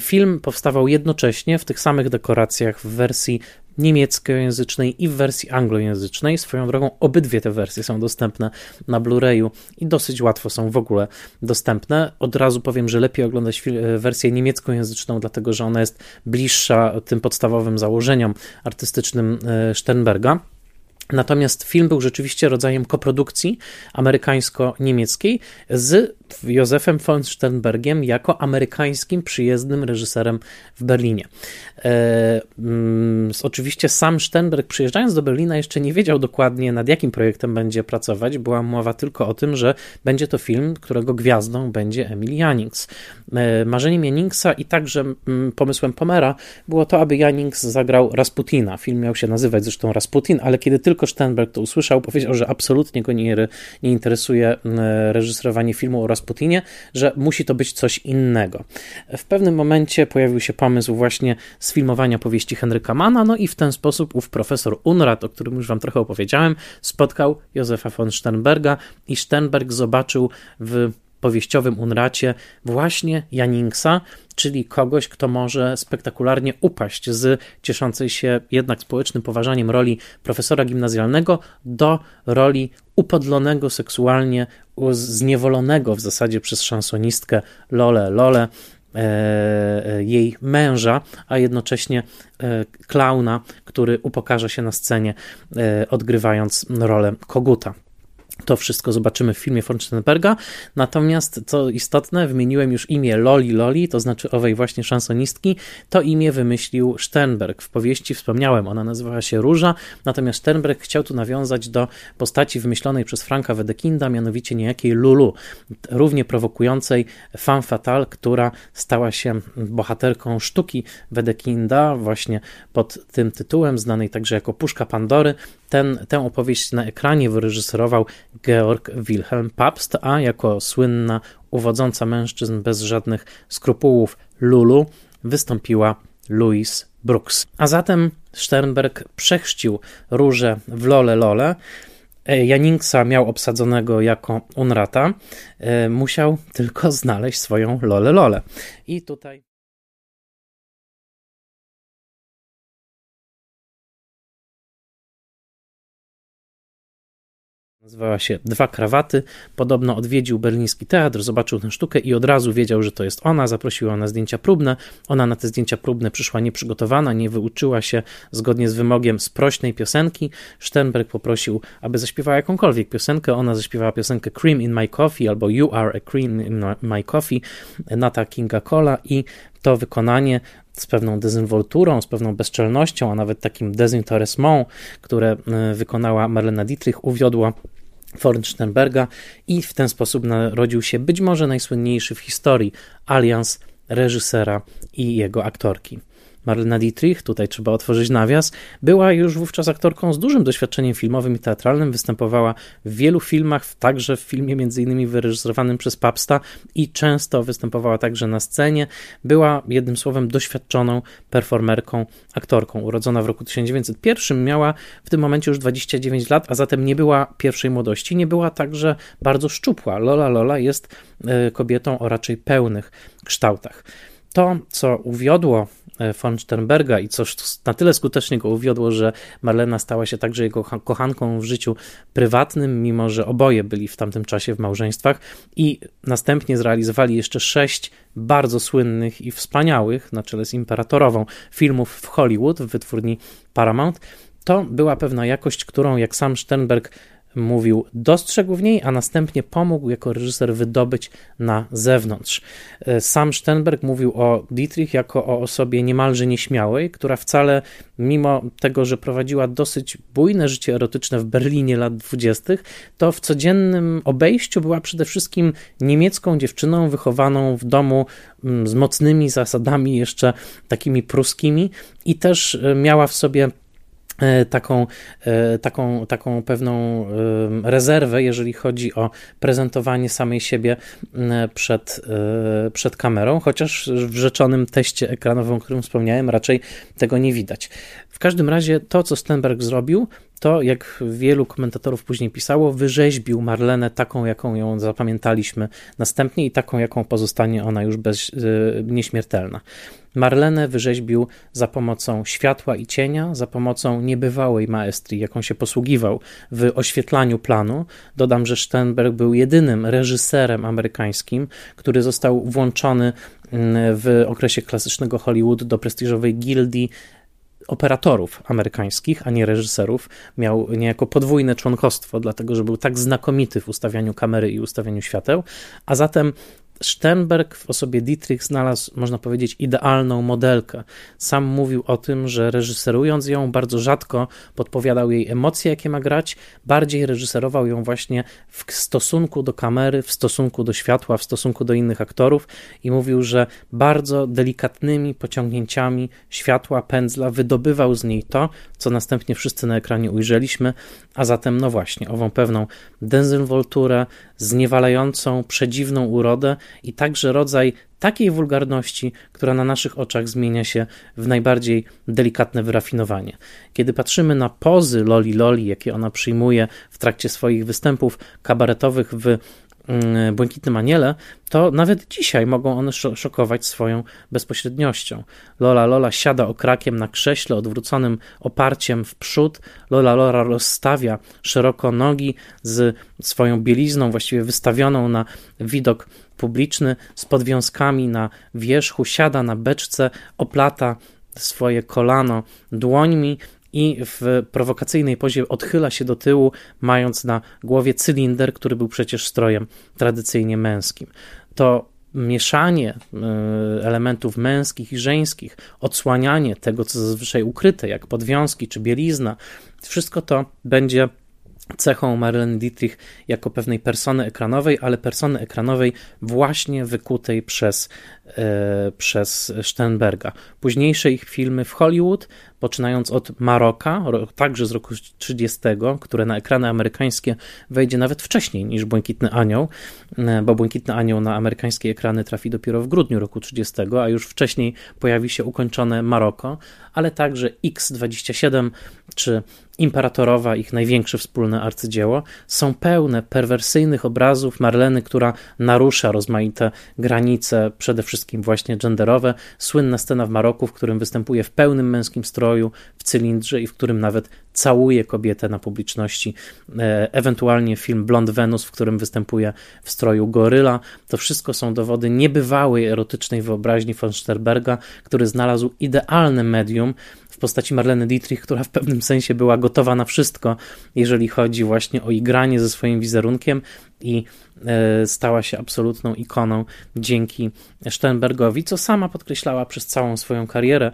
Film powstawał jednocześnie w tych samych dekoracjach w wersji niemieckojęzycznej i w wersji anglojęzycznej. Swoją drogą obydwie te wersje są dostępne na Blu-rayu i dosyć łatwo są w ogóle dostępne. Od razu powiem, że lepiej oglądać wersję niemieckojęzyczną, dlatego że ona jest bliższa tym podstawowym założeniom artystycznym e, Sternberga. Natomiast film był rzeczywiście rodzajem koprodukcji amerykańsko-niemieckiej z Józefem von Sternbergiem jako amerykańskim przyjezdnym reżyserem w Berlinie. E, mm, oczywiście sam Sternberg przyjeżdżając do Berlina jeszcze nie wiedział dokładnie nad jakim projektem będzie pracować. Była mowa tylko o tym, że będzie to film, którego gwiazdą będzie Emil Jannings. E, marzeniem Janningsa i także mm, pomysłem Pomera było to, aby Jannings zagrał Rasputina. Film miał się nazywać zresztą Rasputin, ale kiedy tylko Sternberg to usłyszał, powiedział, że absolutnie go nie, nie interesuje mm, reżyserowanie filmu o Rasputinie, że musi to być coś innego. W pewnym momencie pojawił się pomysł właśnie sfilmowania powieści Henryka Mana, no i w ten sposób ów profesor Unrat, o którym już wam trochę opowiedziałem, spotkał Józefa von Sternberga i Sternberg zobaczył w powieściowym Unracie właśnie Janingsa, czyli kogoś, kto może spektakularnie upaść z cieszącej się jednak społecznym poważaniem roli profesora gimnazjalnego do roli upodlonego seksualnie, zniewolonego w zasadzie przez szansonistkę Lole Lole, e, e, jej męża, a jednocześnie e, klauna, który upokarza się na scenie, odgrywając rolę koguta. To wszystko zobaczymy w filmie Forstenberga. Natomiast, co istotne, wymieniłem już imię Loli Loli, to znaczy owej właśnie szansonistki. To imię wymyślił Sternberg. W powieści wspomniałem, ona nazywała się Róża, natomiast Sternberg chciał tu nawiązać do postaci wymyślonej przez Franka Wedekinda, mianowicie niejakiej Lulu, równie prowokującej femme fatale, która stała się bohaterką sztuki Wedekinda, właśnie pod tym tytułem, znanej także jako Puszka Pandory. Ten, tę opowieść na ekranie wyreżyserował Georg Wilhelm Pabst, a jako słynna uwodząca mężczyzn bez żadnych skrupułów Lulu wystąpiła Louise Brooks. A zatem Sternberg przechrzcił róże w Lole Lole. E, Janingsa miał obsadzonego jako Unrata, e, musiał tylko znaleźć swoją Lole Lole. I tutaj Nazywała się Dwa Krawaty. Podobno odwiedził berliński teatr, zobaczył tę sztukę i od razu wiedział, że to jest ona. Zaprosił ją na zdjęcia próbne. Ona na te zdjęcia próbne przyszła nieprzygotowana, nie wyuczyła się zgodnie z wymogiem sprośnej piosenki. Sternberg poprosił, aby zaśpiewała jakąkolwiek piosenkę. Ona zaśpiewała piosenkę Cream in My Coffee albo You Are a Cream in My Coffee Nata Kinga Cola i to wykonanie z pewną dezynwolturą, z pewną bezczelnością, a nawet takim dezinteresment, które e, wykonała Marlena Dietrich, uwiodła Fornsternberga i w ten sposób narodził się być może najsłynniejszy w historii alians reżysera i jego aktorki. Marlena Dietrich, tutaj trzeba otworzyć nawias, była już wówczas aktorką z dużym doświadczeniem filmowym i teatralnym, występowała w wielu filmach, także w filmie m.in. wyreżyserowanym przez Papsta i często występowała także na scenie. Była jednym słowem doświadczoną performerką, aktorką. Urodzona w roku 1901, miała w tym momencie już 29 lat, a zatem nie była pierwszej młodości, nie była także bardzo szczupła. Lola Lola jest e, kobietą o raczej pełnych kształtach. To, co uwiodło von Sternberga i coś na tyle skutecznie go uwiodło, że Marlena stała się także jego kochanką w życiu prywatnym, mimo że oboje byli w tamtym czasie w małżeństwach i następnie zrealizowali jeszcze sześć bardzo słynnych i wspaniałych, na czele z Imperatorową, filmów w Hollywood w wytwórni Paramount. To była pewna jakość, którą, jak sam Sternberg mówił, dostrzegł w niej, a następnie pomógł jako reżyser wydobyć na zewnątrz. E, sam Sternberg mówił o Dietrich jako o osobie niemalże nieśmiałej, która wcale, mimo tego, że prowadziła dosyć bujne życie erotyczne w Berlinie lat dwudziestych, to w codziennym obejściu była przede wszystkim niemiecką dziewczyną wychowaną w domu mm, z mocnymi zasadami, jeszcze takimi pruskimi, i też e, miała w sobie taką, e, taką, taką pewną rezerwę, jeżeli chodzi o prezentowanie samej siebie przed, e, przed kamerą, chociaż w rzeczonym teście ekranowym, o którym wspomniałem, raczej tego nie widać. Każdym razie to, co Stenberg zrobił, to, jak wielu komentatorów później pisało, wyrzeźbił Marlenę taką, jaką ją zapamiętaliśmy następnie i taką, jaką pozostanie ona już bez, nieśmiertelna. Marlenę wyrzeźbił za pomocą światła i cienia, za pomocą niebywałej maestrii, jaką się posługiwał w oświetlaniu planu. Dodam, że Sternberg był jedynym reżyserem amerykańskim, który został włączony mm, w okresie klasycznego Hollywood do prestiżowej gildii operatorów amerykańskich, a nie reżyserów. Miał niejako podwójne członkostwo, dlatego że był tak znakomity w ustawianiu kamery i ustawianiu świateł, a zatem Sternberg w osobie Dietrich znalazł, można powiedzieć, idealną modelkę. Sam mówił o tym, że reżyserując ją, bardzo rzadko podpowiadał jej emocje, jakie ma grać, bardziej reżyserował ją właśnie w stosunku do kamery, w stosunku do światła, w stosunku do innych aktorów i mówił, że bardzo delikatnymi pociągnięciami światła, pędzla wydobywał z niej to, co następnie wszyscy na ekranie ujrzeliśmy, a zatem, no właśnie, ową pewną dezynwolturę, zniewalającą, przedziwną urodę i także rodzaj takiej wulgarności, która na naszych oczach zmienia się w najbardziej delikatne wyrafinowanie. Kiedy patrzymy na pozy Loli Loli, jakie ona przyjmuje w trakcie swoich występów kabaretowych w Błękitnym Aniele, to nawet dzisiaj mogą one szokować swoją bezpośredniością. Lola Lola siada okrakiem na krześle odwróconym oparciem w przód. Lola Lola rozstawia szeroko nogi z swoją bielizną, właściwie wystawioną na widok publiczny, z podwiązkami na wierzchu, siada na beczce, oplata swoje kolano dłońmi i w prowokacyjnej pozie odchyla się do tyłu, mając na głowie cylinder, który był przecież strojem tradycyjnie męskim. To mieszanie e, elementów męskich i żeńskich, odsłanianie tego, co zazwyczaj ukryte, jak podwiązki czy bielizna, wszystko to będzie cechą Marlene Dietrich jako pewnej persony ekranowej, ale persony ekranowej właśnie wykutej przez, e, przez Sternberga. Późniejsze ich filmy w Hollywood poczynając od Maroka, także z roku 30, które na ekrany amerykańskie wejdzie nawet wcześniej niż Błękitny Anioł, e, bo Błękitny Anioł na amerykańskie ekrany trafi dopiero w grudniu roku 30, a już wcześniej pojawi się ukończone Maroko, ale także X27 czy Imperatorowa, ich największe wspólne arcydzieło, są pełne perwersyjnych obrazów Marleny, która narusza rozmaite granice, przede wszystkim właśnie genderowe. Słynna scena w Maroku, w którym występuje w pełnym męskim stroju, w cylindrze i w którym nawet całuje kobietę na publiczności. E, ewentualnie film Blond Venus, w którym występuje w stroju goryla. To wszystko są dowody niebywałej erotycznej wyobraźni von Sterberga, który znalazł idealne medium postaci Marleny Dietrich, która w pewnym sensie była gotowa na wszystko, jeżeli chodzi właśnie o igranie ze swoim wizerunkiem i e, stała się absolutną ikoną dzięki Sternbergowi, co sama podkreślała przez całą swoją karierę,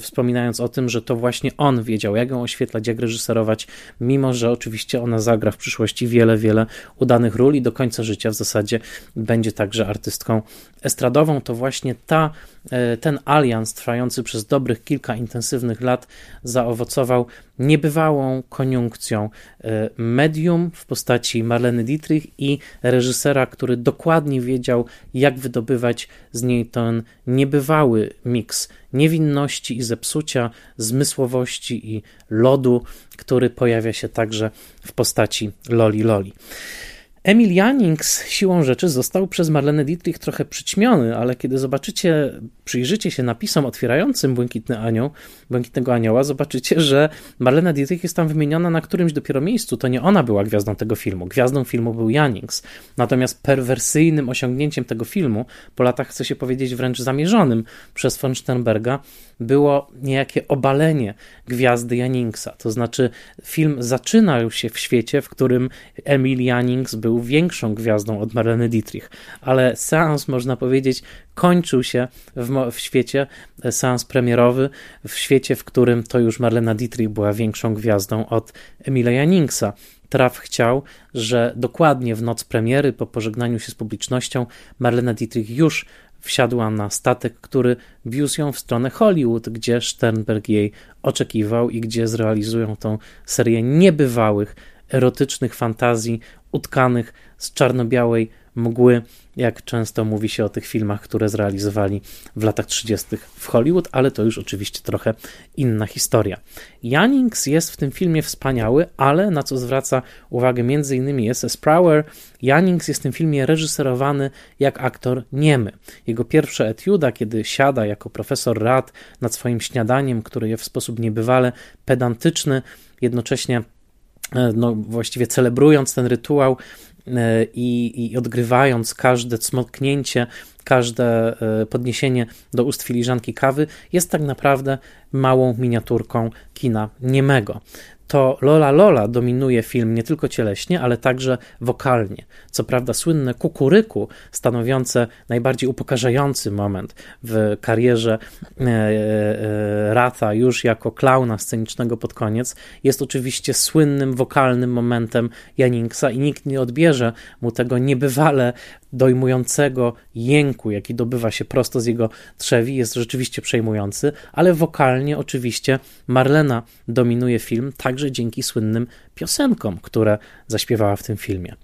wspominając o tym, że to właśnie on wiedział, jak ją oświetlać, jak reżyserować, mimo że oczywiście ona zagra w przyszłości wiele, wiele udanych ról i do końca życia w zasadzie będzie także artystką estradową. To właśnie ta, e, ten alians trwający przez dobrych kilka intensywnych lat zaowocował niebywałą koniunkcją e, medium w postaci Marleny Dietrich i reżysera, który dokładnie wiedział, jak wydobywać z niej ten niebywały miks niewinności i zepsucia, zmysłowości i lodu, który pojawia się także w postaci Loli Loli. Emil Jannings siłą rzeczy został przez Marlene Dietrich trochę przyćmiony, ale kiedy zobaczycie, przyjrzycie się napisom otwierającym Błękitny Anioł, Błękitnego Anioła, zobaczycie, że Marlene Dietrich jest tam wymieniona na którymś dopiero miejscu. To nie ona była gwiazdą tego filmu. Gwiazdą filmu był Jannings. Natomiast perwersyjnym osiągnięciem tego filmu, po latach chce się powiedzieć wręcz zamierzonym przez von Sternberga, było niejakie obalenie gwiazdy Janningsa. To znaczy, film zaczynał się w świecie, w którym Emil Jannings był większą gwiazdą od Marlene Dietrich, ale seans, można powiedzieć, kończył się w, w świecie, seans premierowy, w świecie, w którym to już Marlena Dietrich była większą gwiazdą od Emila Janningsa. Traf chciał, że dokładnie w noc premiery, po pożegnaniu się z publicznością, Marlena Dietrich już wsiadła na statek, który wiózł ją w stronę Hollywood, gdzie Sternberg jej oczekiwał i gdzie zrealizują tą serię niebywałych, erotycznych fantazji utkanych z czarno-białej mgły, jak często mówi się o tych filmach, które zrealizowali w latach 30. w Hollywood, ale to już oczywiście trochę inna historia. Jannings jest w tym filmie wspaniały, ale na co zwraca uwagę m.in. S.S. Prower, Jannings jest w tym filmie reżyserowany jak aktor niemy. Jego pierwsza etiuda, kiedy siada jako profesor rad nad swoim śniadaniem, które je w sposób niebywale pedantyczny, jednocześnie no, właściwie celebrując ten rytuał, E, i, i odgrywając każde cmoknięcie, każde e, podniesienie do ust filiżanki kawy, jest tak naprawdę małą miniaturką kina niemego to Lola Lola dominuje film nie tylko cieleśnie, ale także wokalnie. Co prawda, słynne kukuryku, stanowiące najbardziej upokarzający moment w karierze e, e, Ratha, już jako klauna scenicznego pod koniec, jest oczywiście słynnym wokalnym momentem Janingsa i nikt nie odbierze mu tego niebywale dojmującego jęku, jaki dobywa się prosto z jego trzewi, jest rzeczywiście przejmujący, ale wokalnie oczywiście Marlena dominuje film, także dzięki słynnym piosenkom, które zaśpiewała w tym filmie.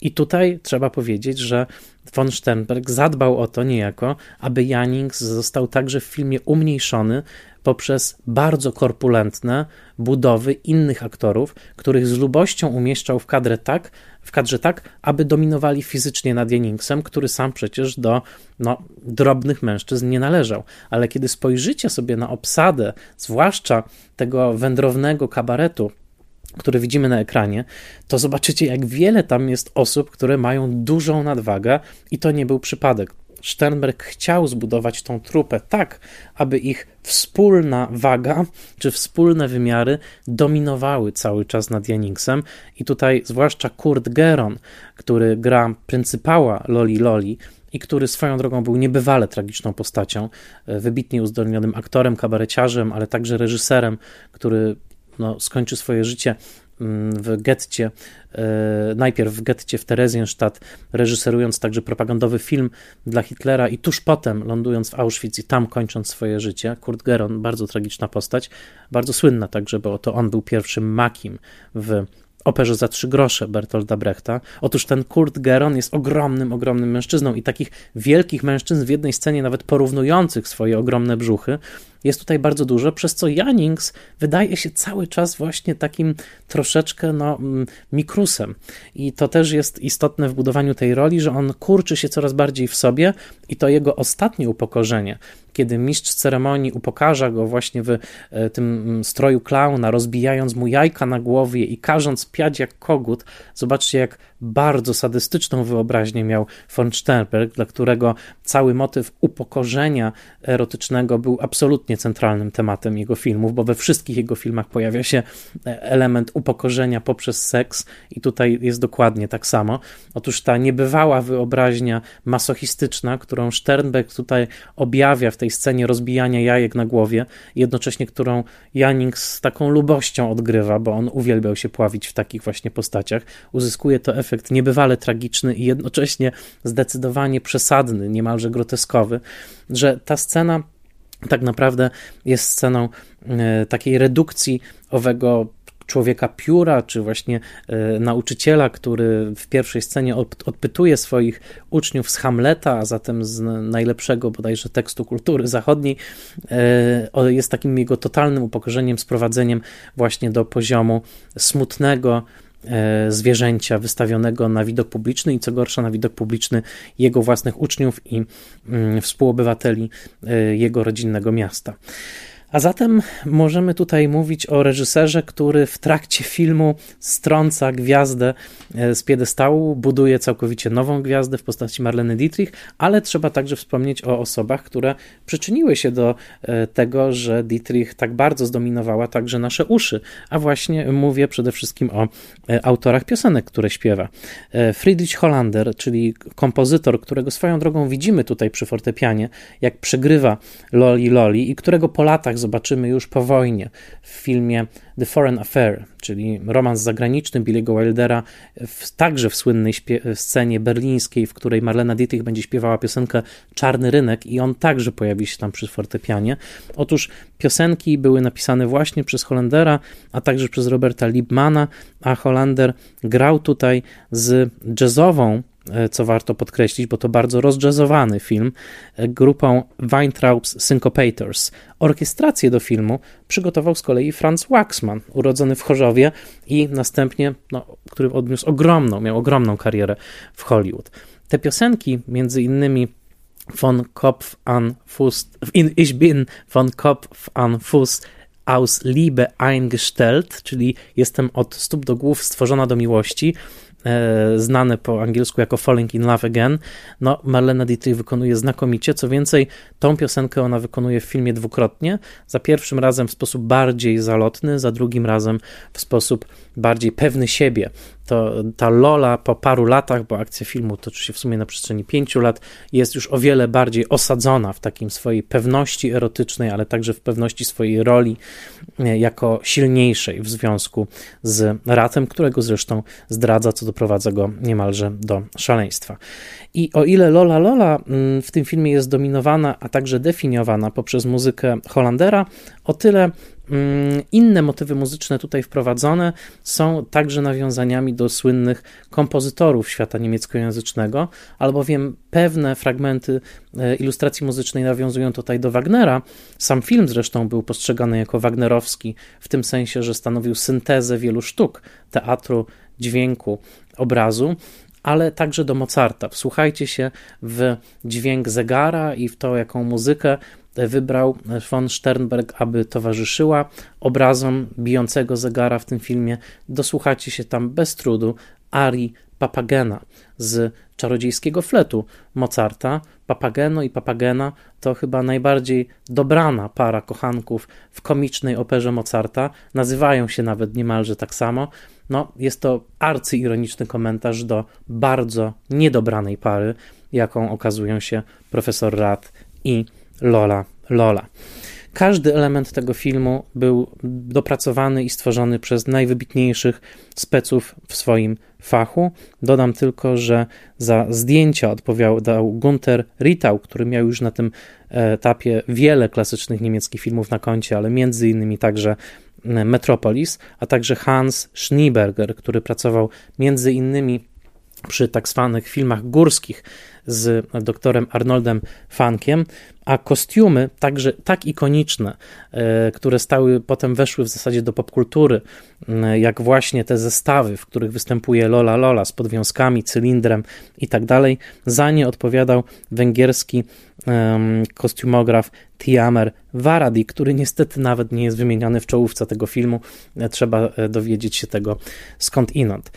I tutaj trzeba powiedzieć, że von Sternberg zadbał o to niejako, aby Jannings został także w filmie umniejszony poprzez bardzo korpulentne budowy innych aktorów, których z lubością umieszczał w kadrze tak, w kadrze tak, aby dominowali fizycznie nad Jenningsem, który sam przecież do no, drobnych mężczyzn nie należał. Ale kiedy spojrzycie sobie na obsadę, zwłaszcza tego wędrownego kabaretu, który widzimy na ekranie, to zobaczycie, jak wiele tam jest osób, które mają dużą nadwagę, i to nie był przypadek. Sternberg chciał zbudować tą trupę tak, aby ich wspólna waga czy wspólne wymiary dominowały cały czas nad Janingsem i tutaj zwłaszcza Kurt Geron, który gra pryncypała Loli Loli i który swoją drogą był niebywale tragiczną postacią, e, wybitnie uzdolnionym aktorem, kabareciarzem, ale także reżyserem, który no, skończy swoje życie w getcie, e, najpierw w getcie w Terezjenstadt, reżyserując także propagandowy film dla Hitlera i tuż potem lądując w Auschwitz i tam kończąc swoje życie. Kurt Geron, bardzo tragiczna postać, bardzo słynna także, bo to on był pierwszym makim w operze za trzy grosze Bertolda Brechta. Otóż ten Kurt Geron jest ogromnym, ogromnym mężczyzną i takich wielkich mężczyzn w jednej scenie, nawet porównujących swoje ogromne brzuchy, jest tutaj bardzo dużo, przez co Jannings wydaje się cały czas właśnie takim troszeczkę no, mm, mikrusem. I to też jest istotne w budowaniu tej roli, że on kurczy się coraz bardziej w sobie i to jego ostatnie upokorzenie, kiedy mistrz ceremonii upokarza go właśnie w e, tym mm, stroju klauna, rozbijając mu jajka na głowie i każąc piać jak kogut. Zobaczcie, jak bardzo sadystyczną wyobraźnię miał von Sternberg, dla którego cały motyw upokorzenia erotycznego był absolutnie centralnym tematem jego filmów, bo we wszystkich jego filmach pojawia się e, element upokorzenia poprzez seks i tutaj jest dokładnie tak samo. Otóż ta niebywała wyobraźnia masochistyczna, którą Sternberg tutaj objawia w tej scenie rozbijania jajek na głowie, jednocześnie którą Janik z taką lubością odgrywa, bo on uwielbiał się pławić w takich właśnie postaciach, uzyskuje to efekt niebywale tragiczny i jednocześnie zdecydowanie przesadny, niemalże groteskowy, że ta scena tak naprawdę jest sceną e, takiej redukcji owego człowieka pióra, czy właśnie y, nauczyciela, który w pierwszej scenie od, odpytuje swoich uczniów z Hamleta, a zatem z najlepszego bodajże tekstu kultury zachodniej, y, jest takim jego totalnym upokorzeniem, sprowadzeniem właśnie do poziomu smutnego, zwierzęcia wystawionego na widok publiczny i co gorsza na widok publiczny jego własnych uczniów i mm, współobywateli jego rodzinnego miasta. A zatem możemy tutaj mówić o reżyserze, który w trakcie filmu strąca gwiazdę e, z piedestału, buduje całkowicie nową gwiazdę w postaci Marleny Dietrich, ale trzeba także wspomnieć o osobach, które przyczyniły się do e, tego, że Dietrich tak bardzo zdominowała także nasze uszy. A właśnie mówię przede wszystkim o e, autorach piosenek, które śpiewa. Friedrich Hollander, czyli kompozytor, którego swoją drogą widzimy tutaj przy fortepianie, jak przegrywa Loli Loli i którego po latach zobaczymy już po wojnie w filmie The Foreign Affair, czyli romans zagraniczny Billy'ego Wildera, w, także w słynnej scenie berlińskiej, w której Marlena Dietrich będzie śpiewała piosenkę Czarny Rynek i on także pojawi się tam przy fortepianie. Otóż piosenki były napisane właśnie przez Holendera, a także przez Roberta Liebmana, a Hollander grał tutaj z jazzową co warto podkreślić, bo to bardzo rozjazzowany film, e, grupą Weintraub's Syncopators. Orkiestrację do filmu przygotował z kolei Franz Waxman, urodzony w Chorzowie i następnie, no, który odniósł ogromną, miał ogromną karierę w Hollywood. Te piosenki, między innymi von Kopf an Fuß, ich bin von Kopf an Fuß aus Liebe eingestellt, czyli jestem od stóp do głów stworzona do miłości, e, znane po angielsku jako Falling in Love Again. No, Marlena Dietrich wykonuje znakomicie. Co więcej, tą piosenkę ona wykonuje w filmie dwukrotnie. Za pierwszym razem w sposób bardziej zalotny, za drugim razem w sposób bardziej pewny siebie to ta Lola po paru latach, bo akcja filmu toczy się w sumie na przestrzeni pięciu lat, jest już o wiele bardziej osadzona w takim swojej pewności erotycznej, ale także w pewności swojej roli e, jako silniejszej w związku z Ratem, którego zresztą zdradza, co doprowadza go niemalże do szaleństwa. I o ile Lola Lola mm, w tym filmie jest dominowana, a także definiowana poprzez muzykę Hollandera, o tyle inne motywy muzyczne tutaj wprowadzone są także nawiązaniami do słynnych kompozytorów świata niemieckojęzycznego, albowiem pewne fragmenty e, ilustracji muzycznej nawiązują tutaj do Wagnera. Sam film zresztą był postrzegany jako wagnerowski, w tym sensie, że stanowił syntezę wielu sztuk teatru, dźwięku, obrazu ale także do Mozarta. Wsłuchajcie się w dźwięk zegara i w to, jaką muzykę wybrał von Sternberg, aby towarzyszyła obrazom bijącego zegara w tym filmie. Dosłuchacie się tam bez trudu arii Papagena z czarodziejskiego fletu Mozarta. Papageno i Papagena to chyba najbardziej dobrana para kochanków w komicznej operze Mozarta. Nazywają się nawet niemalże tak samo. No, jest to arcyironiczny komentarz do bardzo niedobranej pary, jaką okazują się profesor Rad i Lola Lola. Każdy element tego filmu był dopracowany i stworzony przez najwybitniejszych speców w swoim fachu. Dodam tylko, że za zdjęcia odpowiadał Gunther Rittau, który miał już na tym etapie wiele klasycznych niemieckich filmów na koncie, ale między innymi także Metropolis, a także Hans Schneeberger, który pracował między innymi przy tak zwanych filmach górskich z doktorem Arnoldem Funkiem, a kostiumy także tak ikoniczne, e, które stały potem weszły w zasadzie do popkultury, jak właśnie te zestawy, w których występuje Lola Lola z podwiązkami, cylindrem i tak dalej, za nie odpowiadał węgierski um, kostiumograf Tiamer Varadi, który niestety nawet nie jest wymieniany w czołówce tego filmu. E, trzeba e, dowiedzieć się tego skąd inąd.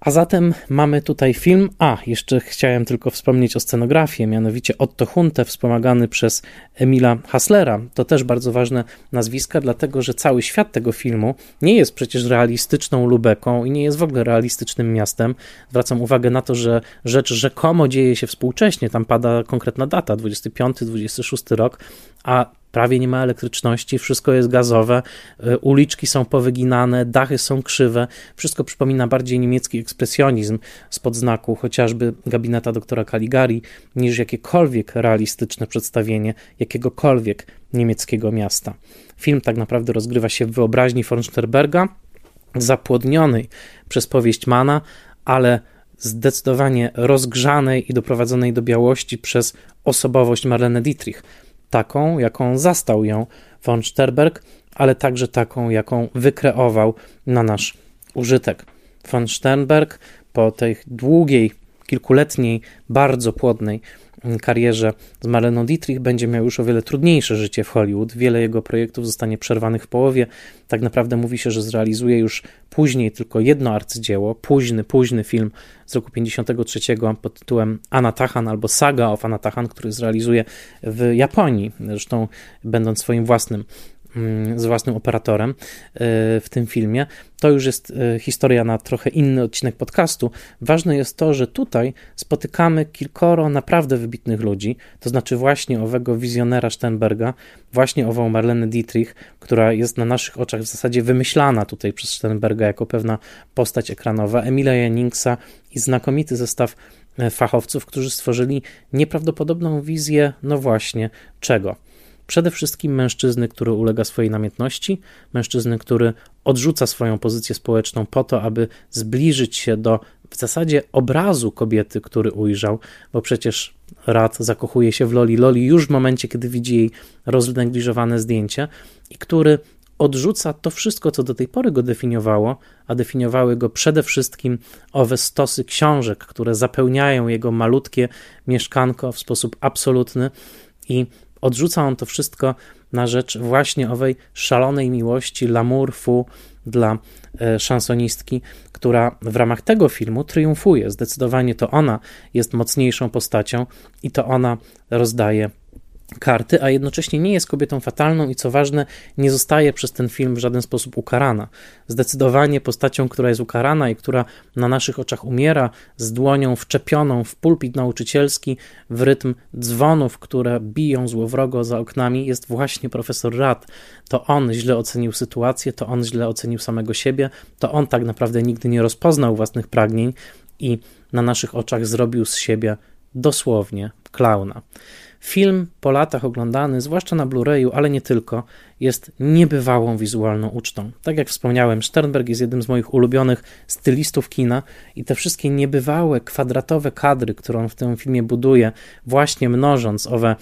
A zatem mamy tutaj film. A, jeszcze chciałem tylko wspomnieć o scenografii, mianowicie Otto Hunte, wspomagany przez Emila Hasslera. To też bardzo ważne nazwiska, dlatego że cały świat tego filmu nie jest przecież realistyczną Lubeką i nie jest w ogóle realistycznym miastem. Zwracam uwagę na to, że rzecz rzekomo dzieje się współcześnie. Tam pada konkretna data 25-26 rok, a prawie nie ma elektryczności, wszystko jest gazowe, y, uliczki są powyginane, dachy są krzywe, wszystko przypomina bardziej niemiecki ekspresjonizm spod znaku chociażby gabineta doktora Caligari, niż jakiekolwiek realistyczne przedstawienie jakiegokolwiek niemieckiego miasta. Film tak naprawdę rozgrywa się w wyobraźni von Sternberga, zapłodnionej przez powieść Mana, ale zdecydowanie rozgrzanej i doprowadzonej do białości przez osobowość Marlene Dietrich taką, jaką zastał ją von Sterberg, ale także taką, jaką wykreował na nasz użytek. Von Sternberg po tej długiej, kilkuletniej, bardzo płodnej karierze z Marleną Dietrich będzie miał już o wiele trudniejsze życie w Hollywood. Wiele jego projektów zostanie przerwanych w połowie. Tak naprawdę mówi się, że zrealizuje już później tylko jedno arcydzieło, późny, późny film z roku 53 pod tytułem Anatahan albo Saga of Anatahan, który zrealizuje w Japonii, zresztą będąc swoim własnym z własnym operatorem e, w tym filmie. To już jest e, historia na trochę inny odcinek podcastu. Ważne jest to, że tutaj spotykamy kilkoro naprawdę wybitnych ludzi, to znaczy właśnie owego wizjonera Sternberga, właśnie ową Marlene Dietrich, która jest na naszych oczach w zasadzie wymyślana tutaj przez Sternberga jako pewna postać ekranowa, Emila Jenningsa i znakomity zestaw e, fachowców, którzy stworzyli nieprawdopodobną wizję, no właśnie, czego? Przede wszystkim mężczyzny, który ulega swojej namiętności, mężczyzny, który odrzuca swoją pozycję społeczną po to, aby zbliżyć się do w zasadzie obrazu kobiety, który ujrzał, bo przecież Rad zakochuje się w Loli. Loli już w momencie, kiedy widzi jej roznegliżowane zdjęcie i który odrzuca to wszystko, co do tej pory go definiowało, a definiowały go przede wszystkim owe stosy książek, które zapełniają jego malutkie mieszkanko w sposób absolutny i odrzuca on to wszystko na rzecz właśnie owej szalonej miłości, l'amour fou dla e, szansonistki, która w ramach tego filmu triumfuje. Zdecydowanie to ona jest mocniejszą postacią i to ona rozdaje karty, a jednocześnie nie jest kobietą fatalną i co ważne, nie zostaje przez ten film w żaden sposób ukarana. Zdecydowanie postacią, która jest ukarana i która na naszych oczach umiera, z dłonią wczepioną w pulpit nauczycielski, w rytm dzwonów, które biją złowrogo za oknami, jest właśnie profesor Rad. To on źle ocenił sytuację, to on źle ocenił samego siebie, to on tak naprawdę nigdy nie rozpoznał własnych pragnień i na naszych oczach zrobił z siebie dosłownie klauna. Film po latach oglądany, zwłaszcza na Blu-rayu, ale nie tylko, jest niebywałą wizualną ucztą. Tak jak wspomniałem, Sternberg jest jednym z moich ulubionych stylistów kina i te wszystkie niebywałe, kwadratowe kadry, które on w tym filmie buduje, właśnie mnożąc owe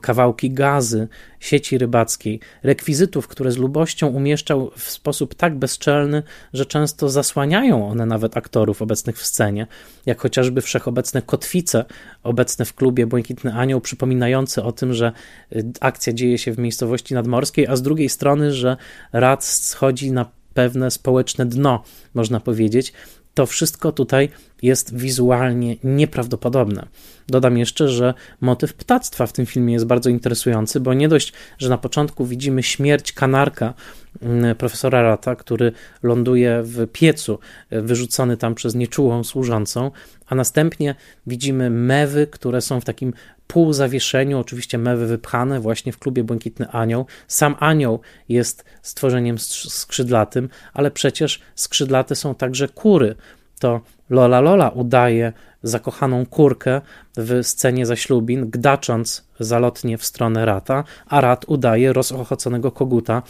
kawałki gazy, sieci rybackiej, rekwizytów, które z lubością umieszczał w sposób tak bezczelny, że często zasłaniają one nawet aktorów obecnych w scenie, jak chociażby wszechobecne kotwice obecne w klubie Błękitny Anioł, przypominające o tym, że y, akcja dzieje się w miejscowości nadmorskiej, a z drugiej strony, że rad schodzi na pewne społeczne dno, można powiedzieć, to wszystko tutaj jest wizualnie nieprawdopodobne. Dodam jeszcze, że motyw ptactwa w tym filmie jest bardzo interesujący, bo nie dość, że na początku widzimy śmierć kanarka mm, profesora Rata, który ląduje w piecu, wyrzucony tam przez nieczułą służącą, a następnie widzimy mewy, które są w takim półzawieszeniu, oczywiście mewy wypchane właśnie w klubie Błękitny Anioł. Sam anioł jest stworzeniem skrzydlatym, ale przecież skrzydlate są także kury. To Lola Lola udaje zakochaną kurkę w scenie zaślubin, gdacząc zalotnie w stronę Rata, a Rat udaje rozochoconego koguta,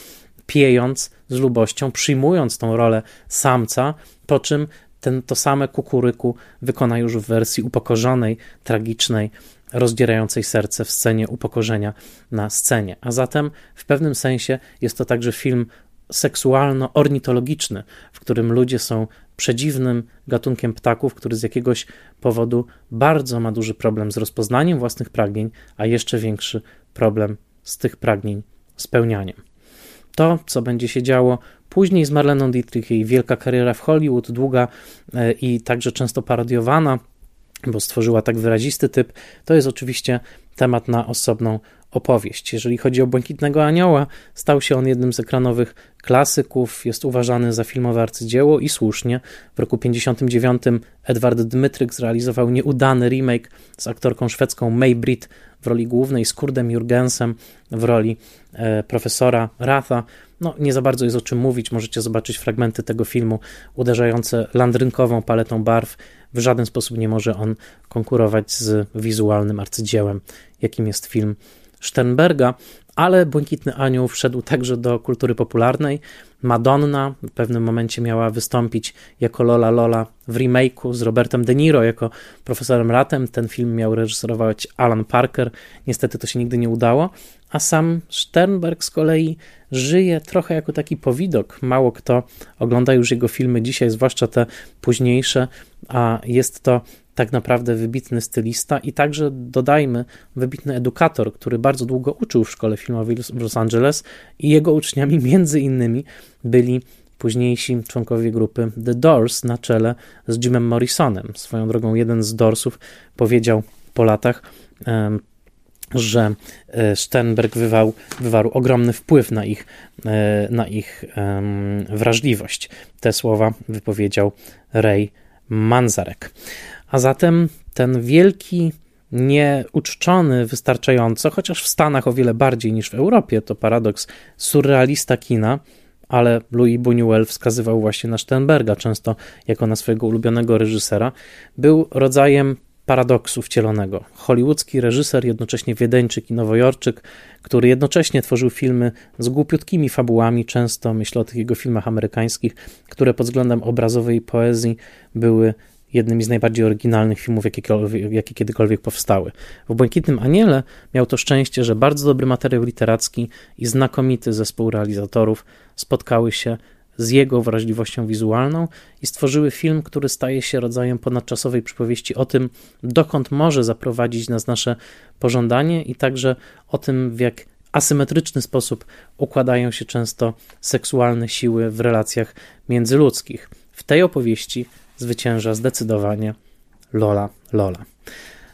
piejąc z lubością, przyjmując tą rolę samca, po czym ten, to same kukuryku wykona już w wersji upokorzonej, tragicznej, rozdzierającej serce w scenie upokorzenia na scenie. A zatem w pewnym sensie jest to także film seksualno-ornitologiczny, w którym ludzie są przedziwnym gatunkiem ptaków, który z jakiegoś powodu bardzo ma duży problem z rozpoznaniem własnych pragnień, a jeszcze większy problem z tych pragnień spełnianiem. To, co będzie się działo później z Marleną Dietrich, jej wielka kariera w Hollywood, długa e, i także często parodiowana, bo stworzyła tak wyrazisty typ, to jest oczywiście temat na osobną opowieść. Jeżeli chodzi o Błękitnego Anioła, stał się on jednym z ekranowych klasyków, jest uważany za filmowe arcydzieło i słusznie. W roku 1959 Edward Dmytryk zrealizował nieudany remake z aktorką szwedzką May Britt w roli głównej, z Kurdem Jurgensem w roli e, profesora Ratha. No, nie za bardzo jest o czym mówić, możecie zobaczyć fragmenty tego filmu uderzające landrynkową paletą barw. W żaden sposób nie może on konkurować z wizualnym arcydziełem, jakim jest film Sternberga, ale Błękitny Anioł wszedł także do kultury popularnej. Madonna w pewnym momencie miała wystąpić jako Lola Lola w remake'u z Robertem De Niro jako profesorem Ratem. Ten film miał reżyserować Alan Parker. Niestety to się nigdy nie udało. A sam Sternberg z kolei żyje trochę jako taki powidok. Mało kto ogląda już jego filmy dzisiaj, zwłaszcza te późniejsze, a jest to tak naprawdę wybitny stylista i także dodajmy wybitny edukator, który bardzo długo uczył w szkole filmowej w Los Angeles i jego uczniami między innymi byli późniejsi członkowie grupy The Doors na czele z Jimem Morrisonem. Swoją drogą jeden z Doorsów powiedział po latach, że e, Sternberg wywarł, wywarł ogromny wpływ na ich, e, na ich wrażliwość. Te słowa wypowiedział Ray Manzarek. A zatem ten wielki, nieuczczony wystarczająco, chociaż w Stanach o wiele bardziej niż w Europie, to paradoks surrealista kina, ale Louis Buñuel wskazywał właśnie na Sternberga często jako na swojego ulubionego reżysera, był rodzajem paradoksu wcielonego. Hollywoodzki reżyser, jednocześnie wiedeńczyk i nowojorczyk, który jednocześnie tworzył filmy z głupiutkimi fabułami, często myślę o tych jego filmach amerykańskich, które pod względem obrazowej poezji były jednymi z najbardziej oryginalnych filmów, jakie, jakie kiedykolwiek powstały. W Błękitnym Aniele miał to szczęście, że bardzo dobry materiał literacki i znakomity zespół realizatorów spotkały się z jego wrażliwością wizualną i stworzyły film, który staje się rodzajem ponadczasowej przypowieści o tym, dokąd może zaprowadzić nas nasze pożądanie i także o tym, w jak asymetryczny sposób układają się często seksualne siły w relacjach międzyludzkich. W tej opowieści zwycięża zdecydowanie Lola Lola.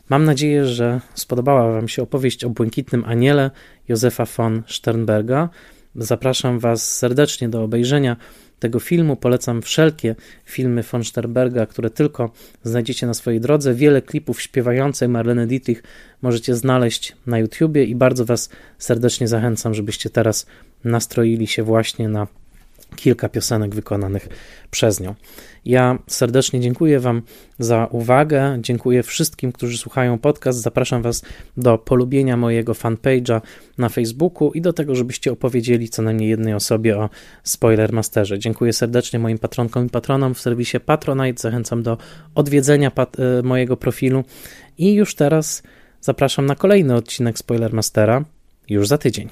Mam nadzieję, że spodobała Wam się opowieść o błękitnym aniele Józefa von Sternberga. Zapraszam Was serdecznie do obejrzenia tego filmu. Polecam wszelkie filmy von Sternberga, które tylko znajdziecie na swojej drodze. Wiele klipów śpiewającej Marlene Dietrich możecie znaleźć na YouTubie i bardzo Was serdecznie zachęcam, żebyście teraz nastroili się właśnie na kilka piosenek wykonanych przez nią. Ja serdecznie dziękuję Wam za uwagę. Dziękuję wszystkim, którzy słuchają podcast. Zapraszam Was do polubienia mojego fanpage'a na Facebooku i do tego, żebyście opowiedzieli co najmniej jednej osobie o Spoilermasterze. Dziękuję serdecznie moim patronkom i patronom w serwisie Patronite. Zachęcam do odwiedzenia e, mojego profilu i już teraz zapraszam na kolejny odcinek Spoilermastera już za tydzień.